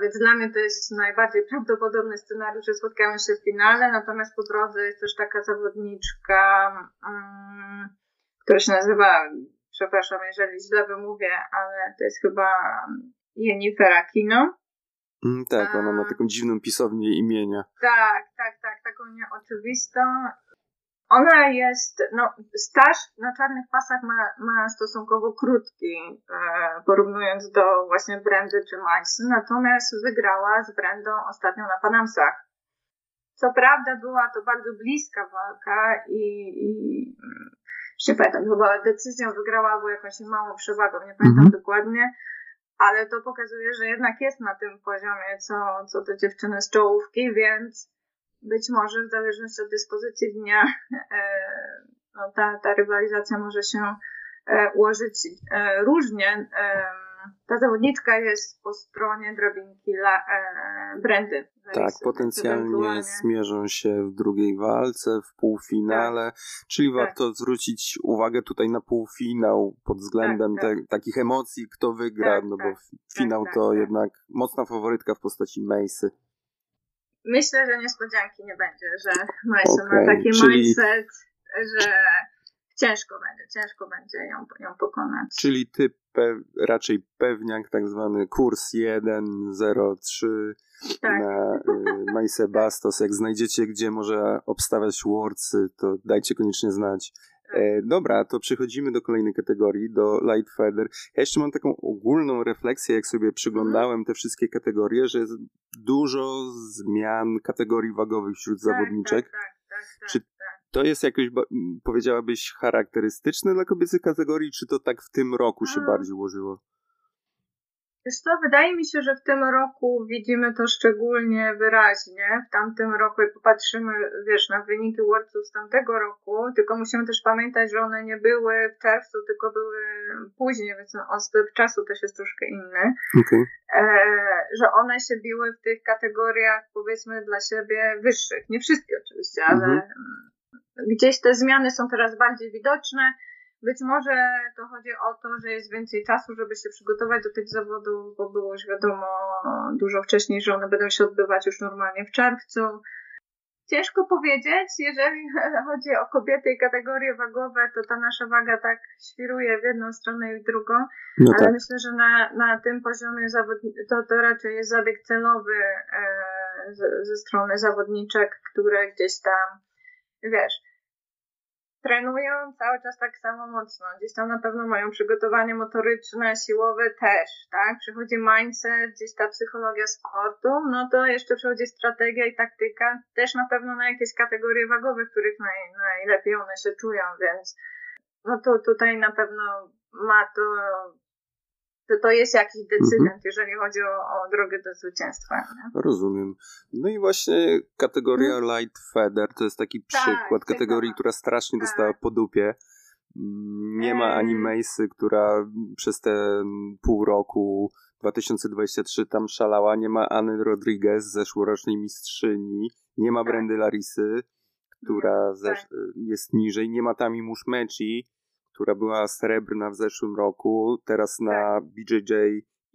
więc dla mnie to jest najbardziej prawdopodobny scenariusz, że spotkają się w finale, natomiast po drodze jest też taka zawodniczka, mm, która się nazywa, przepraszam, jeżeli źle wymówię, ale to jest chyba Jennifer Aquino. Mm, Tak, ona ma taką dziwną pisownię imienia. Tak, tak, tak, taką nieoczywistą. Ona jest, no, staż na czarnych pasach ma, ma stosunkowo krótki, e, porównując do właśnie Brandy czy Majsy, natomiast wygrała z Brandą ostatnio na Panamsach. Co prawda była to bardzo bliska walka i, i mm, nie pamiętam, chyba decyzją wygrała albo jakąś małą przewagą, nie pamiętam Mhm. dokładnie, ale to pokazuje, że jednak jest na tym poziomie, co, co te dziewczyny z czołówki, więc być może w zależności od dyspozycji dnia e, no, ta, ta rywalizacja może się e, ułożyć e, różnie. Ta zawodniczka jest po stronie drabinki la, Brandy. Tak, potencjalnie zmierzą się w drugiej walce, w półfinale, czyli Tak. warto zwrócić uwagę tutaj na półfinał pod względem Tak, tak. Te, takich emocji, kto wygra, Tak, no bo tak, finał tak, to tak. jednak mocna faworytka w postaci Macy. Myślę, że niespodzianki nie będzie, że Majsa Okej, ma taki czyli- mindset, że ciężko będzie, ciężko będzie ją, ją pokonać. Czyli ty pe- raczej pewniak, tak zwany kurs 1.03 Tak. na y, Mace Bastos. Jak znajdziecie, gdzie może obstawiać Wordsy, to dajcie koniecznie znać. E, dobra, to przechodzimy do kolejnej kategorii, do Light Feather. Ja jeszcze mam taką ogólną refleksję, jak sobie przyglądałem te wszystkie kategorie, że jest dużo zmian kategorii wagowych wśród zawodniczek. Tak, tak, tak, tak, Czy- tak. to jest jakoś, powiedziałabyś, charakterystyczne dla kobiecej kategorii, czy to tak w tym roku się A. bardziej ułożyło? Wiesz co, wydaje mi się, że w tym roku widzimy to szczególnie wyraźnie. W tamtym roku, jak popatrzymy, wiesz, na wyniki Worldsów z tamtego roku, tylko musimy też pamiętać, że one nie były w czerwcu, tylko były później, więc odstęp czasu też jest troszkę inny. Okay. E, że one się biły w tych kategoriach, powiedzmy, dla siebie wyższych. Nie wszystkie oczywiście, ale Mhm. gdzieś te zmiany są teraz bardziej widoczne. Być może to chodzi o to, że jest więcej czasu, żeby się przygotować do tych zawodów, bo było już wiadomo dużo wcześniej, że one będą się odbywać już normalnie w czerwcu. Ciężko powiedzieć, jeżeli chodzi o kobiety i kategorie wagowe, to ta nasza waga tak świruje w jedną stronę i w drugą, No ale tak. myślę, że na, na tym poziomie zawodni- to, to raczej jest zabieg celowy e, ze, ze strony zawodniczek, które gdzieś tam, wiesz, trenują cały czas tak samo mocno. Gdzieś tam na pewno mają przygotowanie motoryczne, siłowe też, tak? Przychodzi mindset, gdzieś ta psychologia sportu, no to jeszcze przychodzi strategia i taktyka, też na pewno na jakieś kategorie wagowe, w których naj, najlepiej one się czują, więc no to tutaj na pewno ma to, to, to jest jakiś decydent, jeżeli chodzi o, o drogę do zwycięstwa. Nie? Rozumiem. No i właśnie kategoria Light Feather to jest taki Tak, przykład kategorii, która strasznie Tak. dostała po dupie. Mm, Nie ma ani. Macy, która przez te pół roku 2023 tam szalała. Nie ma Anny Rodriguez, zeszłorocznej mistrzyni. Nie ma Tak. Brandy Larisy, która tak. zesz- jest niżej. Nie ma Tami Muszmeci, która była srebrna w zeszłym roku. Teraz na Tak. BJJ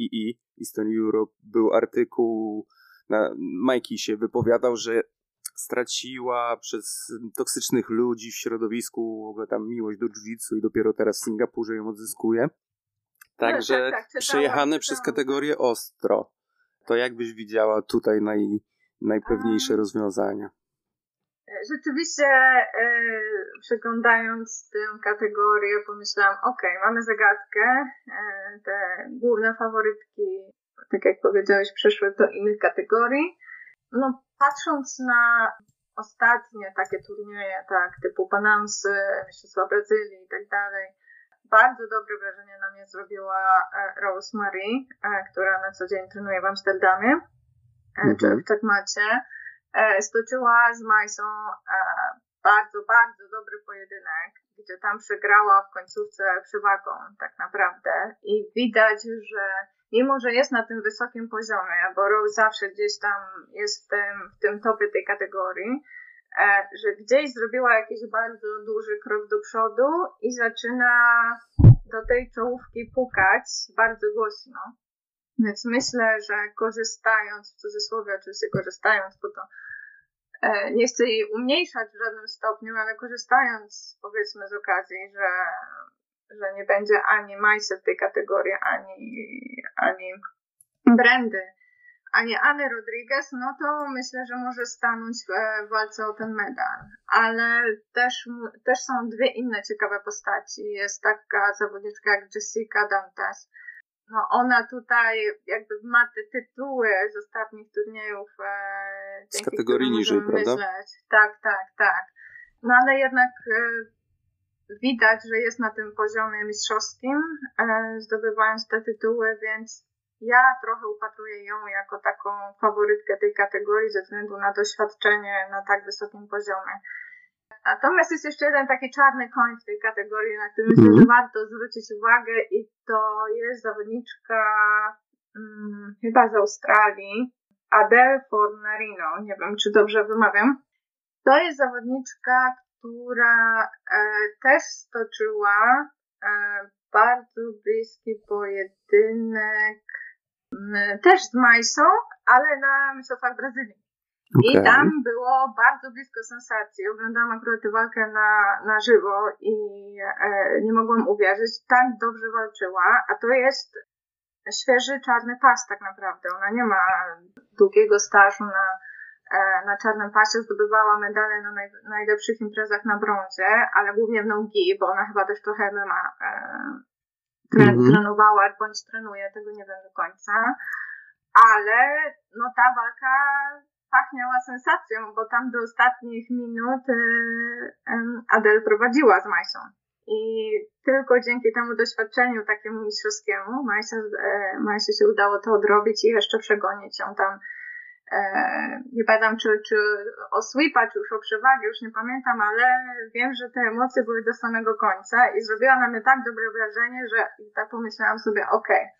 EE Eastern Europe był artykuł na Mikey się wypowiadał, że straciła przez toksycznych ludzi w środowisku w ogóle tam miłość do jiu i dopiero teraz w Singapurze ją odzyskuje. Także tak, tak, czytałam, przejechane przez kategorię ostro. To jakbyś widziała tutaj naj, najpewniejsze A. rozwiązania? Rzeczywiście, yy, przeglądając tę kategorię, pomyślałam, ok, mamy zagadkę, yy, te główne faworytki, tak jak powiedziałeś, przeszły do innych kategorii. No, patrząc na ostatnie takie turnieje, tak, typu Panamsy, Mistrzostwa Brazylii i tak dalej, bardzo dobre wrażenie na mnie zrobiła e, Rosemary, e, która na co dzień trenuje w Amsterdamie, e, czy Mhm. w Czekmacie. E, stoczyła z Majsą e, bardzo, bardzo dobry pojedynek, gdzie tam przegrała w końcówce przewagą tak naprawdę i widać, że mimo, że jest na tym wysokim poziomie, bo Rose zawsze gdzieś tam jest w tym, w tym topie tej kategorii, e, że gdzieś zrobiła jakiś bardzo duży krok do przodu i zaczyna do tej czołówki pukać bardzo głośno. Więc myślę, że korzystając, w cudzysłowie oczywiście korzystając, bo to nie chcę jej umniejszać w żadnym stopniu, ale korzystając powiedzmy z okazji, że, że nie będzie ani Majse w tej kategorii, ani, ani Brandy, ani Anny Rodriguez, no to myślę, że może stanąć w, walce o ten medal. Ale też, też są dwie inne ciekawe postaci. Jest taka zawodniczka jak Jessica Dantas, no ona tutaj jakby ma te tytuły z ostatnich turniejów. E, dzięki kategorii niżej, prawda? Myśleć. Tak, tak, tak. No ale jednak e, widać, że jest na tym poziomie mistrzowskim, e, zdobywając te tytuły, więc ja trochę upatruję ją jako taką faworytkę tej kategorii ze względu na doświadczenie na tak wysokim poziomie. Natomiast jest jeszcze jeden taki czarny koń w tej kategorii, na który myślę, Mhm. że warto zwrócić uwagę i to jest zawodniczka mm, chyba z Australii, Adele Fornarino. Nie wiem, czy dobrze wymawiam. To jest zawodniczka, która e, też stoczyła e, bardzo bliski pojedynek m, też z Majsą, ale na Mistrzostwach Brazylii. I Okej. tam było bardzo blisko sensacji. Oglądałam akurat tę walkę na, na żywo i e, nie mogłam uwierzyć. Tak dobrze walczyła, a to jest świeży czarny pas tak naprawdę. Ona nie ma długiego stażu na, e, na czarnym pasie. Zdobywała medale na naj, najlepszych imprezach na brązie, ale głównie w nogi, bo ona chyba też trochę MMA e, tre, Mhm. trenowała, bądź trenuje, tego nie wiem do końca. Ale no ta walka pachniała sensacją, bo tam do ostatnich minut e, Adel prowadziła z Majsą. I tylko dzięki temu doświadczeniu takiemu mistrzowskiemu Majsie, Majsie się udało to odrobić i jeszcze przegonić ją tam E, nie pamiętam czy, czy o sweepa, czy już o przewagę, już nie pamiętam, ale wiem, że te emocje były do samego końca i zrobiła na mnie tak dobre wrażenie, że tak pomyślałam sobie, okej, okay,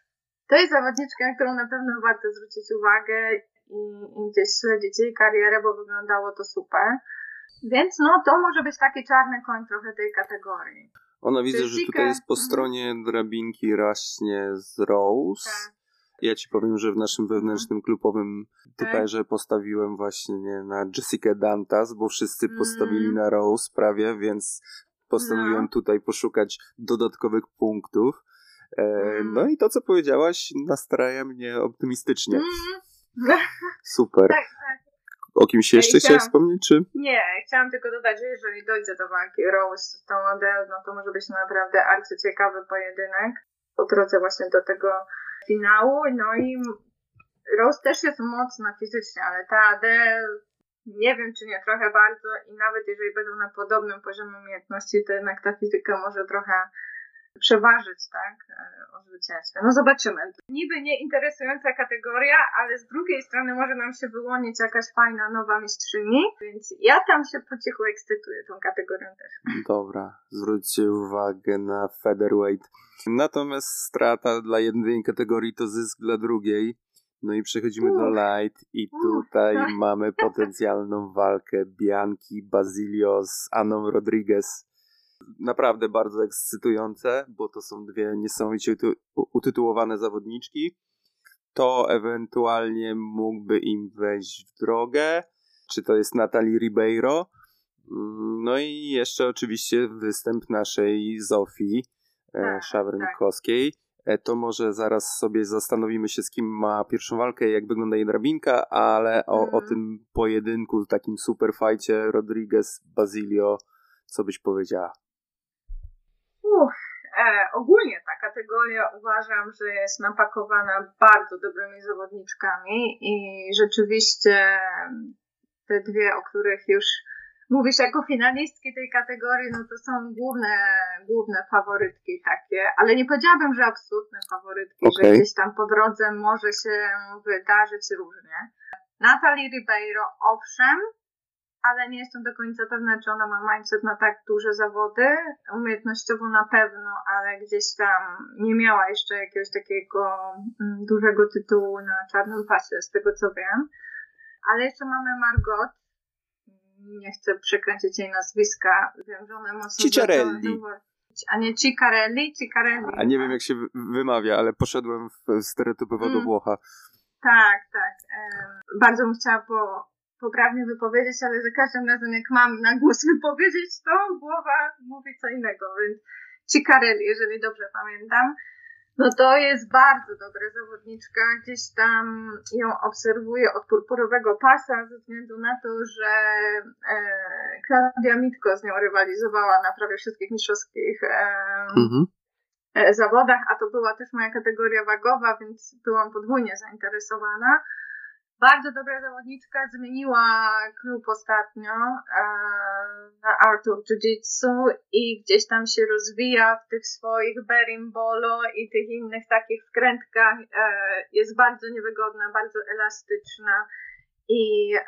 to jest zawodniczka, na którą na pewno warto zwrócić uwagę i, i gdzieś śledzić jej karierę, bo wyglądało to super. Więc no, to może być taki czarny koń trochę tej kategorii. Ona widzę, że tutaj jest po mhm. stronie drabinki raśnie z Rose. Tak. Ja ci powiem, że w naszym mhm. wewnętrznym klubowym tak. typerze postawiłem właśnie na Jessica Dantas, bo wszyscy postawili mm. na Rose prawie, więc postanowiłem no. tutaj poszukać dodatkowych punktów. E. No i to, co powiedziałaś, nastraja mnie optymistycznie. Mm. Super. Tak, tak. O kimś jeszcze ja chciałam... chciałeś wspomnieć, czy? Nie, chciałam tylko dodać, że jeżeli dojdzie do walki Rose z tą Adele, no to może być naprawdę arcyciekawy pojedynek po drodze właśnie do tego finału, no i Rose też jest mocna fizycznie, ale ta Adele nie wiem, czy nie trochę bardzo i nawet jeżeli będą na podobnym poziomie umiejętności, to jednak ta fizyka może trochę przeważyć, tak, e, o zwycięstwie. No zobaczymy. Niby nie interesująca kategoria, ale z drugiej strony może nam się wyłonić jakaś fajna nowa mistrzyni, więc ja tam się po cichu ekscytuję tą kategorią też. Dobra, zwróćcie uwagę na featherweight. Natomiast strata dla jednej kategorii to zysk dla drugiej. No i przechodzimy do light i tutaj mamy potencjalną walkę Bianki Basilio z Aną Rodriguez. Naprawdę bardzo ekscytujące, bo to są dwie niesamowicie utytułowane zawodniczki. To ewentualnie mógłby im wejść w drogę. Czy to jest Natalie Ribeiro? Mm, no i jeszcze oczywiście występ naszej Zofii e, tak, Szawrynkowskiej. Tak. To może zaraz sobie zastanowimy się, z kim ma pierwszą walkę, jak wygląda jej drabinka, ale o, mm. o mhm. tym pojedynku, takim super fajcie Rodriguez-Basilio, co byś powiedziała? Uff, e, ogólnie ta kategoria uważam, że jest napakowana bardzo dobrymi zawodniczkami i rzeczywiście te dwie, o których już mówisz jako finalistki tej kategorii, no to są główne, główne faworytki takie, ale nie powiedziałabym, że absolutne faworytki, okay. że gdzieś tam po drodze może się wydarzyć różnie. Natalie Ribeiro, owszem, ale nie jestem do końca pewna, czy ona ma mindset na tak duże zawody. Umiejętnościowo na pewno, ale gdzieś tam nie miała jeszcze jakiegoś takiego mm, dużego tytułu na czarnym pasie, z tego co wiem. Ale jeszcze mamy Margot, nie chcę przekręcić jej nazwiska. Wiem, że one mocno... Cicciarelli. A nie Ciccarelli? Ciccarelli. A nie wiem, jak się wymawia, ale poszedłem w stereotypowo mm. do Włocha. Tak, tak. bardzo bym chciała po, poprawnie wypowiedzieć, ale za każdym razem, jak mam na głos wypowiedzieć, to głowa mówi co innego, więc Ciccarelli, jeżeli dobrze pamiętam. No to jest bardzo dobra zawodniczka. Gdzieś tam ją obserwuję od purpurowego pasa ze względu na to, że e, Klaudia Mitko z nią rywalizowała na prawie wszystkich mistrzowskich e, mhm. e, zawodach, a to była też moja kategoria wagowa, więc byłam podwójnie zainteresowana. Bardzo dobra zawodniczka, zmieniła klub ostatnio e, na Art of Jiu-Jitsu i gdzieś tam się rozwija w tych swoich berimbolo i tych innych takich wkrętkach. E, jest bardzo niewygodna, bardzo elastyczna i e,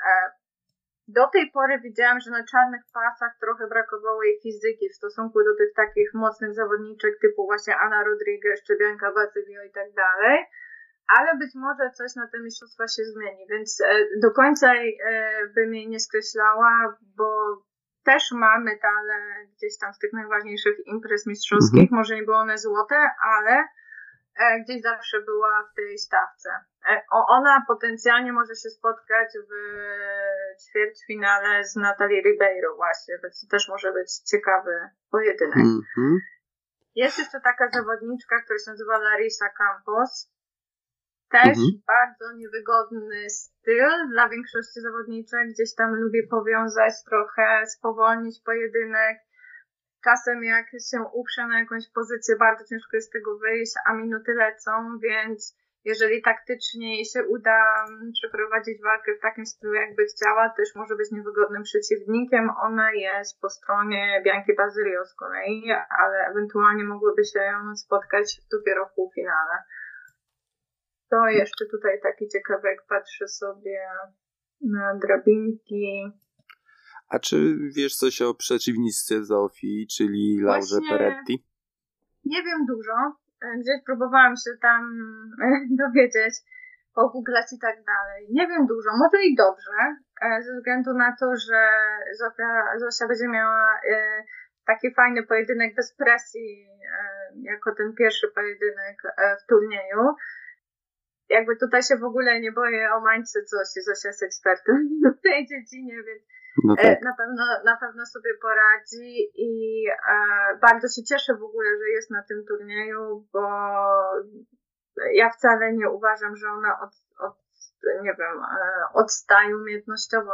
do tej pory widziałam, że na czarnych pasach trochę brakowało jej fizyki w stosunku do tych takich mocnych zawodniczek typu właśnie Anna Rodriguez czy Bianca i tak dalej ale być może coś na te mistrzostwa się zmieni, więc e, do końca e, bym jej nie skreślała, bo też ma medale gdzieś tam z tych najważniejszych imprez mistrzowskich, mhm. może nie były one złote, ale e, gdzieś zawsze była w tej stawce. Ona potencjalnie może się spotkać w ćwierćfinale z Natalie Ribeiro właśnie, więc to też może być ciekawy pojedynek. Mhm. Jest jeszcze taka zawodniczka, która się nazywa Larissa Campos. Też mhm. bardzo niewygodny styl dla większości zawodniczek. Gdzieś tam lubię powiązać trochę, spowolnić pojedynek. Czasem jak się uprze na jakąś pozycję, bardzo ciężko jest z tego wyjść, a minuty lecą, więc jeżeli taktycznie jej się uda mm, przeprowadzić walkę w takim stylu, jakby chciała, też może być niewygodnym przeciwnikiem. Ona jest po stronie Bianki Bazylio z kolei, ale ewentualnie mogłyby się spotkać dopiero w półfinale. To jeszcze tutaj taki ciekawek, patrzę sobie na drabinki. A czy wiesz coś o przeciwniczce Zofii, czyli Laurze Właśnie- Peretti? Nie wiem dużo. Gdzieś próbowałam się tam dowiedzieć, pogooglać i tak dalej. Nie wiem dużo, może i dobrze, e, ze względu na to, że Zofia, Zosia będzie miała e, taki fajny pojedynek bez presji, e, jako ten pierwszy pojedynek w turnieju. Jakby tutaj się w ogóle nie boję o mańce Zosi. Zosia jest ekspertem w tej dziedzinie, więc No E, tak. Na pewno, na pewno sobie poradzi i e, bardzo się cieszę w ogóle, że jest na tym turnieju, bo ja wcale nie uważam, że ona od, od nie wiem, e, odstaje umiejętnościowo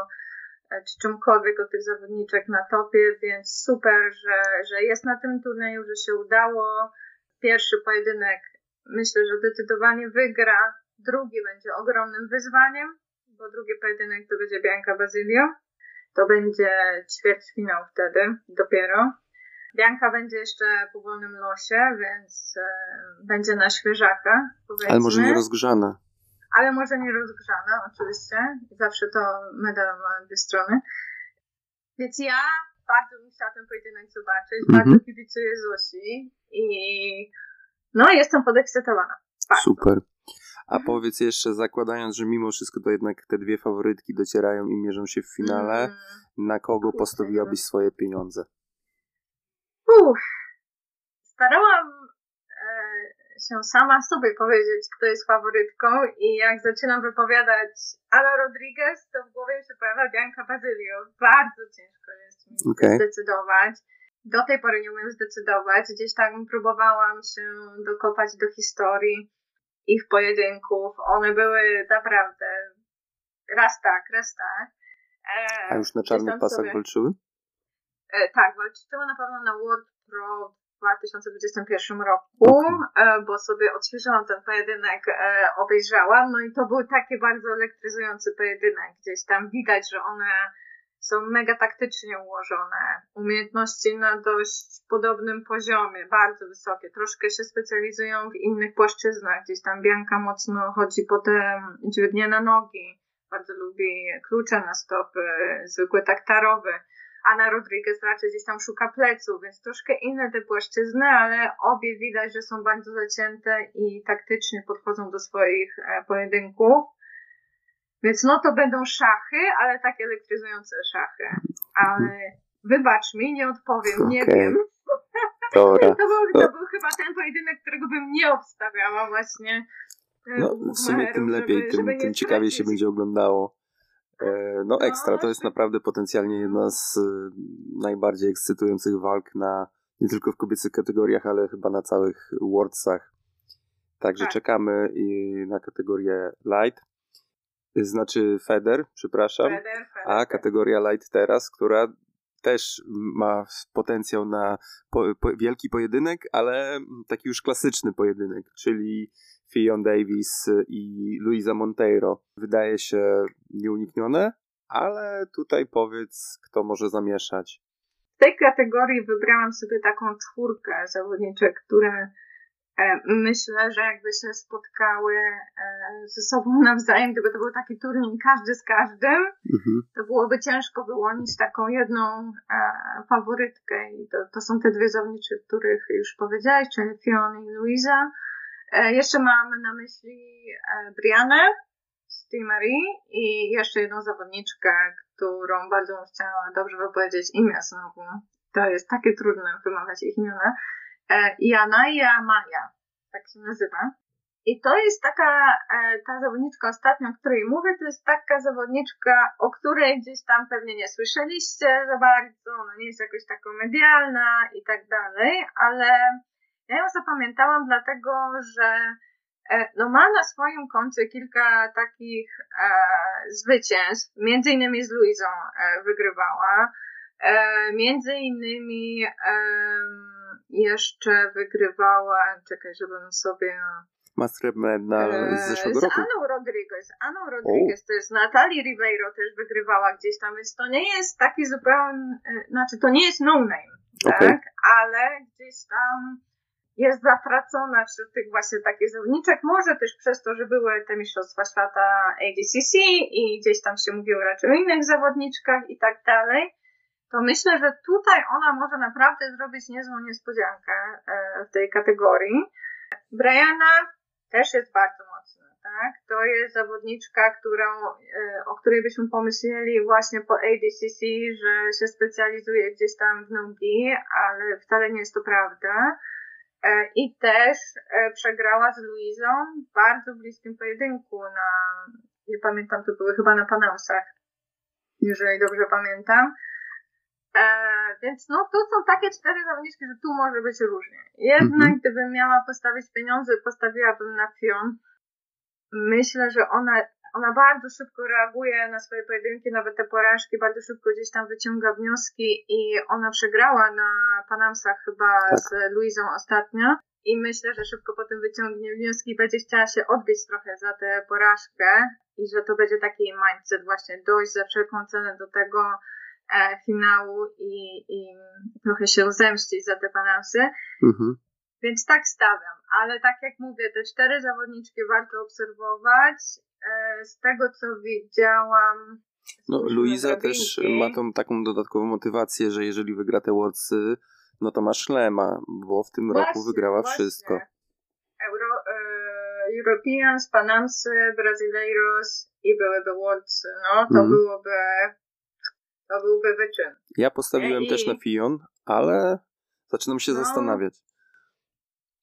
czy czymkolwiek od tych zawodniczek na topie, więc super, że, że jest na tym turnieju, że się udało. Pierwszy pojedynek myślę, że zdecydowanie wygra, drugi będzie ogromnym wyzwaniem, bo drugi pojedynek to będzie Bianca Bazylio. To będzie ćwierćfinał wtedy dopiero. Bianka będzie jeszcze po wolnym losie, więc e, będzie na świeżaka, powiedzmy. Ale może nie rozgrzane. Ale może nie rozgrzana, oczywiście. Zawsze to medal ma dwie strony. Więc ja bardzo bym chciała ten pojedynek zobaczyć. Mhm. Bardzo kibicuję Zosi i no jestem podekscytowana. Bardzo. Super. A Mhm. powiedz jeszcze, zakładając, że mimo wszystko to jednak te dwie faworytki docierają i mierzą się w finale, Mm. na kogo postawiłabyś swoje pieniądze? Uff. Starałam e, się sama sobie powiedzieć, kto jest faworytką i jak zaczynam wypowiadać Ala Rodriguez, to w głowie mi się pojawia Bianca Bazylio. Bardzo ciężko jest mi Okej. zdecydować. Do tej pory nie umiem zdecydować. Gdzieś tam próbowałam się dokopać do historii ich pojedynków. One były naprawdę raz tak, raz tak. E, A już na czarnych pasach sobie- walczyły? E, tak, walczyła na pewno na World Pro w 2021 roku, e, bo sobie odświeżyłam ten pojedynek, e, obejrzałam, no i to był taki bardzo elektryzujący pojedynek. Gdzieś tam widać, że one są mega taktycznie ułożone, umiejętności na dość podobnym poziomie, bardzo wysokie, troszkę się specjalizują w innych płaszczyznach, gdzieś tam Bianka mocno chodzi po te dźwignie na nogi, bardzo lubi klucze na stopy, zwykłe taktarowe. Anna Rodriguez raczej gdzieś tam szuka pleców, więc troszkę inne te płaszczyzny, ale obie widać, że są bardzo zacięte i taktycznie podchodzą do swoich e, pojedynków. Więc no to będą szachy, ale takie elektryzujące szachy. Ale wybacz mi, nie odpowiem, nie Okej. wiem. Dobra. To był, to był chyba ten pojedynek, którego bym nie obstawiała właśnie. No, w sumie tym lepiej, żeby- tym, żeby tym ciekawiej się będzie oglądało. E, No No, ekstra, to jest naprawdę potencjalnie jedna z e, najbardziej ekscytujących walk na nie tylko w kobiecych kategoriach, ale chyba na całych Worldsach. Także Tak. czekamy i na kategorię light. Znaczy Feder, przepraszam. Feder, Feder, A tak. kategoria light teraz, która też ma potencjał na po, po, wielki pojedynek, ale taki już klasyczny pojedynek, czyli Fion Davis i Luisa Monteiro. Wydaje się nieuniknione, ale tutaj powiedz, kto może zamieszać. W tej kategorii wybrałam sobie taką czwórkę zawodniczek, które myślę, że jakby się spotkały e, ze sobą nawzajem, gdyby to był taki turniej każdy z każdym, Mhm. to byłoby ciężko wyłonić taką jedną e, faworytkę. I to, to są te dwie zawodnicze, których już powiedziałeś, czyli Fiona i Luisa. E, jeszcze mamy na myśli e, Brianę z Marie i jeszcze jedną zawodniczkę, którą bardzo bym chciała dobrze wypowiedzieć imię znowu. To jest takie trudne wymawiać ich imiona. E, Janaja Maja, tak się nazywa. I to jest taka, e, ta zawodniczka ostatnio, o której mówię, to jest taka zawodniczka, o której gdzieś tam pewnie nie słyszeliście za bardzo, ona nie jest jakoś taką medialna i tak dalej, ale ja ją zapamiętałam dlatego, że e, no ma na swoim koncie kilka takich e, zwycięstw, między innymi z Luizą e, wygrywała, e, między innymi em, jeszcze wygrywała, czekaj, żebym sobie Master Medal z zeszłego z roku. Aną Rodriguez. Aną Rodriguez też, z Natalii Ribeiro też wygrywała gdzieś tam, więc to nie jest taki zupełnie, znaczy to nie jest no name, tak? Okej. Ale gdzieś tam jest zatracona wśród tych właśnie takich zawodniczek, może też przez to, że były te Mistrzostwa Świata ADCC i gdzieś tam się mówiło raczej o innych zawodniczkach i tak dalej, to myślę, że tutaj ona może naprawdę zrobić niezłą niespodziankę e, w tej kategorii. Brianna też jest bardzo mocna, tak? To jest zawodniczka, którą, e, o której byśmy pomyśleli właśnie po ADCC, że się specjalizuje gdzieś tam w nogi, ale wcale nie jest to prawda. E, I też przegrała z Luizą w bardzo bliskim pojedynku na, nie pamiętam, to były chyba na Panamsach, jeżeli dobrze pamiętam. E, więc no to są takie cztery zawodniczki, że tu może być różnie. Jednak Mhm. gdybym miała postawić pieniądze, postawiłabym na Fion. Myślę, że ona, ona bardzo szybko reaguje na swoje pojedynki, nawet te porażki, bardzo szybko gdzieś tam wyciąga wnioski i ona przegrała na Panamsach chyba Tak. z Luizą ostatnio. I myślę, że szybko potem wyciągnie wnioski i będzie chciała się odbić trochę za tę porażkę i że to będzie taki mindset właśnie dojść za wszelką cenę do tego finału i, i trochę się zemścić za te Panamsy. Mhm. Więc tak stawiam, ale tak jak mówię, te cztery zawodniczki warto obserwować. E, Z tego co widziałam. No, Luiza drabinki, też ma tą taką dodatkową motywację, że jeżeli wygra te Worldsy, no to ma szlema, bo w tym roku Właśnie, wygrała właśnie. wszystko. Euro, e, Europeans, Panamsy, Brazileiros i byłyby Worldsy. No, to Mhm. byłoby. To byłby wyczyn. Ja postawiłem I- też na Fion, ale zaczynam się No. zastanawiać.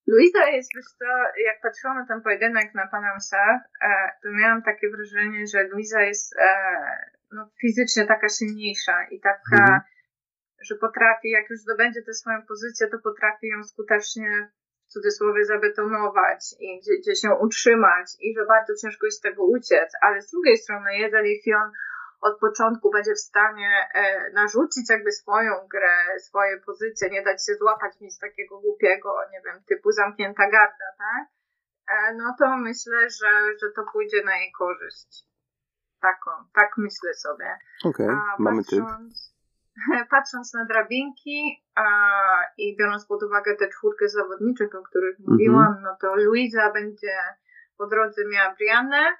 Luisa jest, wiesz co, jak patrzyłam na ten pojedynek na Panamsach, e, to miałam takie wrażenie, że Luisa jest e, no, fizycznie taka silniejsza i taka, Mhm. że potrafi, jak już zdobędzie tę swoją pozycję, to potrafi ją skutecznie w cudzysłowie zabetonować i gdzie, gdzieś ją utrzymać i że bardzo ciężko jest z tego uciec, ale z drugiej strony, jeżeli Fion od początku będzie w stanie e, narzucić jakby swoją grę, swoje pozycje, nie dać się złapać nic takiego głupiego, nie wiem, typu zamknięta garda, tak? E, no to myślę, że, że to pójdzie na jej korzyść. Taką, tak myślę sobie. Okej, A mamy typ. patrząc, na drabinki a, i biorąc pod uwagę te czwórkę zawodniczych, o których Mhm. mówiłam, no to Luisa będzie po drodze miała Briannę,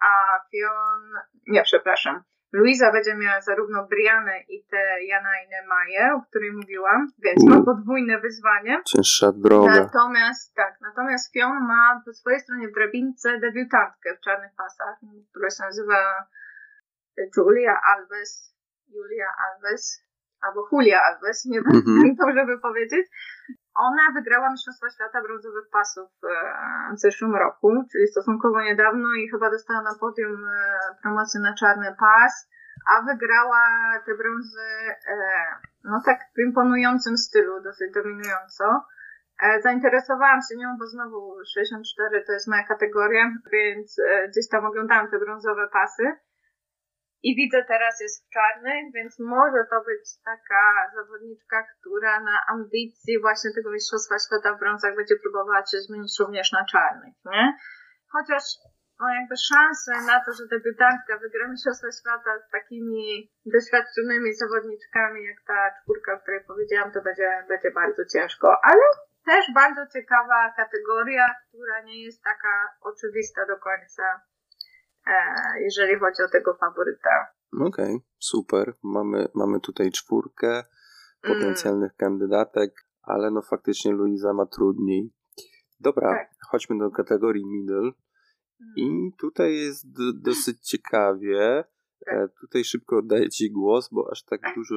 a Fion, nie, przepraszam, Luisa będzie miała zarówno Briannę i tę Janajnę Maję, o której mówiłam, więc ma Mm. podwójne wyzwanie. Cięższa droga. Natomiast tak, natomiast Fion ma po swojej stronie w drabince debiutantkę w czarnych pasach, która się nazywa Julia Alves, Julia Alves, albo Julia Alves, nie wiem, Mhm. jak dobrze by powiedzieć. Ona wygrała Mistrzostwa Świata brązowych pasów e, w zeszłym roku, czyli stosunkowo niedawno i chyba dostała na podium e, promocję na czarny pas, a wygrała te brązy e, no tak w imponującym stylu, dosyć dominująco. Zainteresowałam się nią, bo znowu 64 to jest moja kategoria, więc gdzieś tam oglądałam te brązowe pasy. I widzę teraz jest w czarnych, więc może to być taka zawodniczka, która na ambicji właśnie tego Mistrzostwa Świata w brązach będzie próbowała się zmienić również na czarnych, nie? Chociaż no jakby szanse na to, że debiutantka wygra Mistrzostwa Świata z takimi doświadczonymi zawodniczkami jak ta czwórka, o której powiedziałam, to będzie, będzie bardzo ciężko. Ale też bardzo ciekawa kategoria, która nie jest taka oczywista do końca, jeżeli chodzi o tego faworyta. Okej, super. Mamy, mamy tutaj czwórkę potencjalnych kandydatek, ale no faktycznie Luiza ma trudniej. Dobra, Tak. chodźmy do kategorii middle. I tutaj jest dosyć ciekawie. E, tutaj szybko oddaję Ci głos, bo aż tak dużo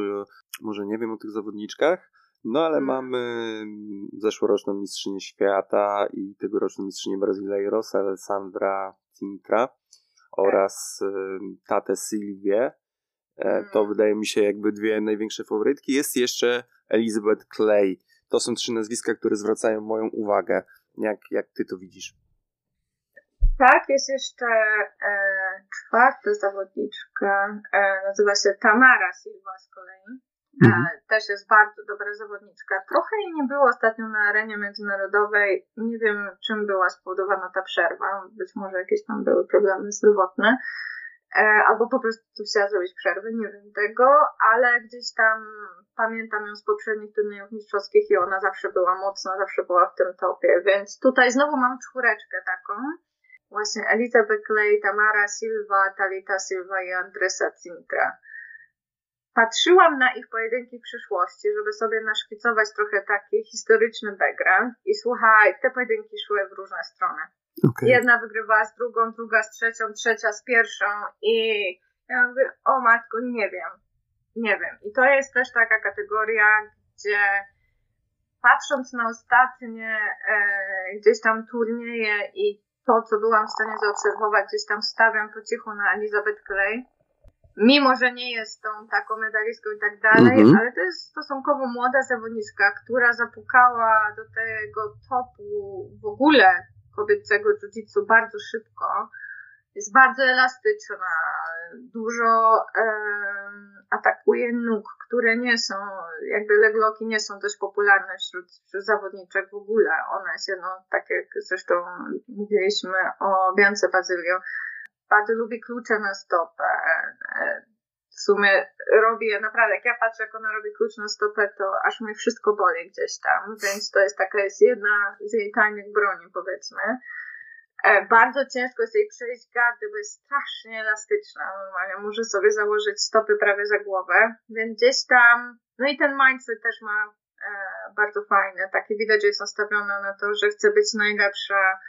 może nie wiem o tych zawodniczkach. No ale Mm. mamy zeszłoroczną mistrzynię świata i tegoroczną mistrzynię Brazileiros, Alessandra Cintra oraz tatę Sylwię. E, To Mm. wydaje mi się jakby dwie największe faworytki. Jest jeszcze Elizabeth Clay. To są trzy nazwiska, które zwracają moją uwagę. Jak, jak ty to widzisz? Tak, jest jeszcze e, czwarta zawodniczka, e, nazywa się Tamara Silva z kolei. Mhm. E, też jest bardzo dobra zawodniczka. Trochę jej nie było ostatnio na arenie międzynarodowej. Nie wiem, czym była spowodowana ta przerwa. Być może jakieś tam były problemy zdrowotne. E, albo po prostu chciała zrobić przerwę, nie wiem tego, ale gdzieś tam pamiętam ją z poprzednich turniejów mistrzowskich i ona zawsze była mocna, zawsze była w tym topie, więc tutaj znowu mam czwóreczkę taką. Właśnie Elizabeth Clay, Tamara Silva, Talita Silva i Andresa Cintra. Patrzyłam na ich pojedynki w przyszłości, żeby sobie naszkicować trochę taki historyczny background i słuchaj, te pojedynki szły w różne strony. Okay. Jedna wygrywała z drugą, druga z trzecią, trzecia z pierwszą i ja mówię, o matko, nie wiem, nie wiem. I to jest też taka kategoria, gdzie patrząc na ostatnie e, gdzieś tam turnieje i to, co byłam w stanie zaobserwować, gdzieś tam stawiam po cichu na Elizabeth Clay, mimo że nie jest tą taką medalistką i tak dalej, Mhm. ale to jest stosunkowo młoda zawodniczka, która zapukała do tego topu w ogóle kobiecego jiu-jitsu bardzo szybko. Jest bardzo elastyczna, dużo em, atakuje nóg, które nie są, jakby legloki nie są dość popularne wśród, wśród zawodniczek w ogóle. Ona jest jedną, tak jak zresztą mówiliśmy o Biance Bazylio, bardzo lubi klucze na stopę. W sumie robi je naprawdę, jak ja patrzę, jak ona robi klucz na stopę, to aż mnie wszystko boli gdzieś tam, więc to jest taka, jest jedna z jej tajnych broni, powiedzmy. E, Bardzo ciężko jest jej przejść gardy, bo jest strasznie elastyczna normalnie. Może sobie założyć stopy prawie za głowę, więc gdzieś tam, no i ten mindset też ma e, bardzo fajny. Taki widać, że jest nastawiona na to, że chce być najlepsza,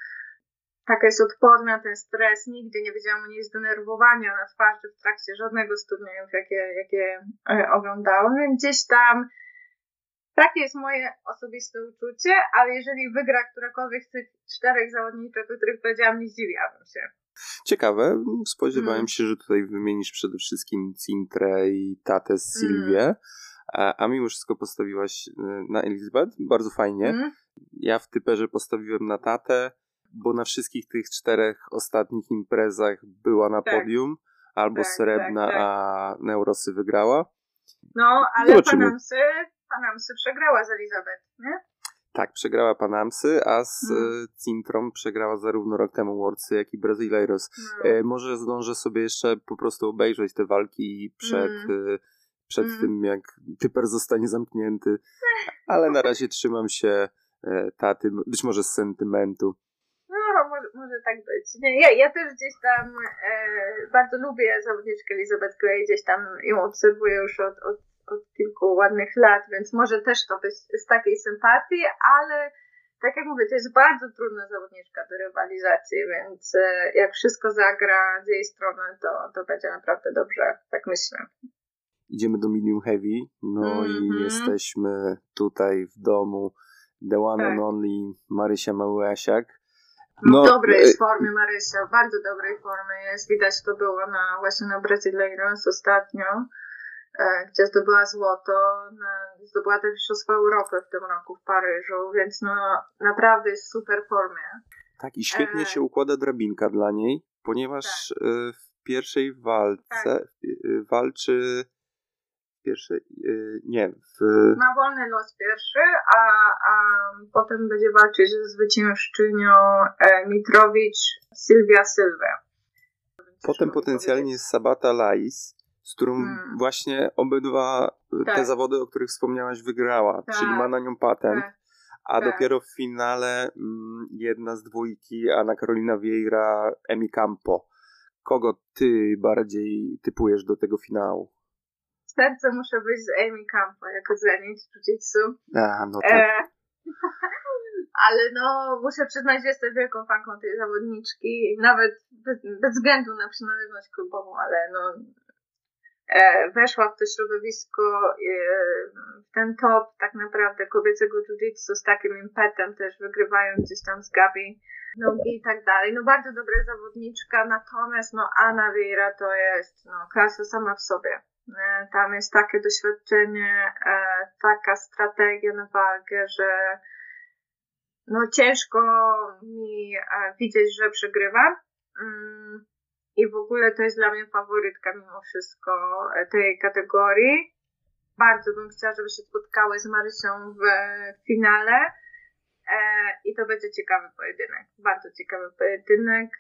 taka jest odporna na ten stres. Nigdy nie widziałam u niej zdenerwowania na twarzy w trakcie żadnego z turniejów, jakie, jakie e, oglądałam, więc gdzieś tam takie jest moje osobiste uczucie, ale jeżeli wygra którakolwiek z tych czterech zawodniczek, o których powiedziałam, nie zdziwiłabym się. Ciekawe. Spodziewałem Mm. się, że tutaj wymienisz przede wszystkim Cintrę i Tatę Mm. Sylwię, a, a mimo wszystko postawiłaś y, na Elizabeth. Bardzo fajnie. Mm? Ja w typerze postawiłem na Tatę, bo na wszystkich tych czterech ostatnich imprezach była na Tak. podium. Albo Tak, srebrna, tak, tak. a Neurosy wygrała. No, ale Zobaczymy. Panamsy, Panamsy przegrała z Elizabeth, nie? Tak, przegrała Panamsy, a z Mm. y, Cintrą przegrała zarówno rok temu Worldsy, jak i Brazileiros. No. E, może zdążę sobie jeszcze po prostu obejrzeć te walki przed, Mm. e, przed Mm. tym, jak typer zostanie zamknięty. Ale na razie trzymam się e, taty, być może z sentymentu. Może, może tak być. Nie, ja, ja też gdzieś tam e, bardzo lubię zawodniczkę Elizabeth Clay, gdzieś tam ją obserwuję już od, od, od kilku ładnych lat, więc może też to być z takiej sympatii, ale tak jak mówię, to jest bardzo trudna zawodniczka do rywalizacji, więc e, jak wszystko zagra z jej strony, to, to będzie naprawdę dobrze, tak myślę. Idziemy do Medium Heavy, no i Mhm. jesteśmy tutaj w domu The One Tak. and Only Marysia Małyasiak. No, dobrej jest formie Marysia, w bardzo dobrej formie jest. Widać to było na, właśnie na Brazileiros ostatnio, e, gdzie zdobyła złoto. Na, zdobyła też Mistrzostwo Europy w tym roku w Paryżu, więc no naprawdę jest w super formie. Tak, i świetnie E. się układa drabinka dla niej, ponieważ Tak. e, w pierwszej walce e, walczy w pierwszej, e, nie, w, Ma wolny los pierwszy, a, a potem będzie walczyć ze zwyciężczynią e, Mitrowicz Sylwia Sylwę. Potem potencjalnie jest Sabata Lais, z którą Mm. właśnie obydwa te Tak. zawody, o których wspomniałaś, wygrała, Tak. czyli ma na nią patent. Tak. A tak. dopiero w finale mm, jedna z dwójki, Anna Karolina Vieira, Emi Campo. Kogo ty bardziej typujesz do tego finału? Serce muszę być z Amy Campo jako Zenit Jiu-Jitsu. A, no tak. E, ale no, muszę przyznać, że jestem wielką fanką tej zawodniczki, nawet bez, bez względu na przynależność klubową, ale no, e, weszła w to środowisko, e, w ten top tak naprawdę kobiecego jiu-jitsu z takim impetem, też wygrywając gdzieś tam z Gabi nogi i tak dalej. No bardzo dobra zawodniczka, natomiast no Anna Vieira to jest no, klasa sama w sobie. E, Tam jest takie doświadczenie, e, taka strategia na walkę, że no ciężko mi e, widzieć, że przegrywa. Mm, I w ogóle to jest dla mnie faworytka mimo wszystko tej kategorii. bardzo bym chciała, żeby się spotkały z Marysią w finale. I to będzie ciekawy pojedynek. Bardzo ciekawy pojedynek.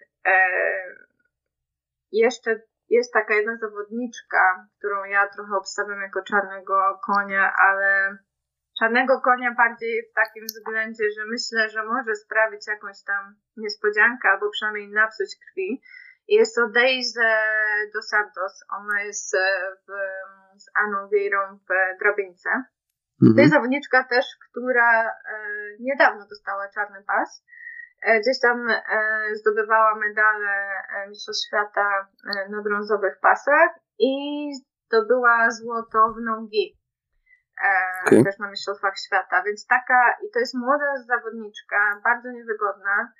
Jeszcze jest taka jedna zawodniczka, którą ja trochę obstawiam jako czarnego konia, ale czarnego konia bardziej w takim względzie, że myślę, że może sprawić jakąś tam niespodziankę albo przynajmniej napsuć krwi. Jest to Daisy dos Santos. Ona jest w, z Aną Vieirą w drabince. Mhm. To jest zawodniczka też, która e, niedawno dostała czarny pas. E, gdzieś tam e, zdobywała medale Mistrzostw Świata na brązowych pasach i zdobyła złoto w nogi okay. też na Mistrzostwach Świata. Więc taka, i to jest młoda zawodniczka, bardzo niewygodna.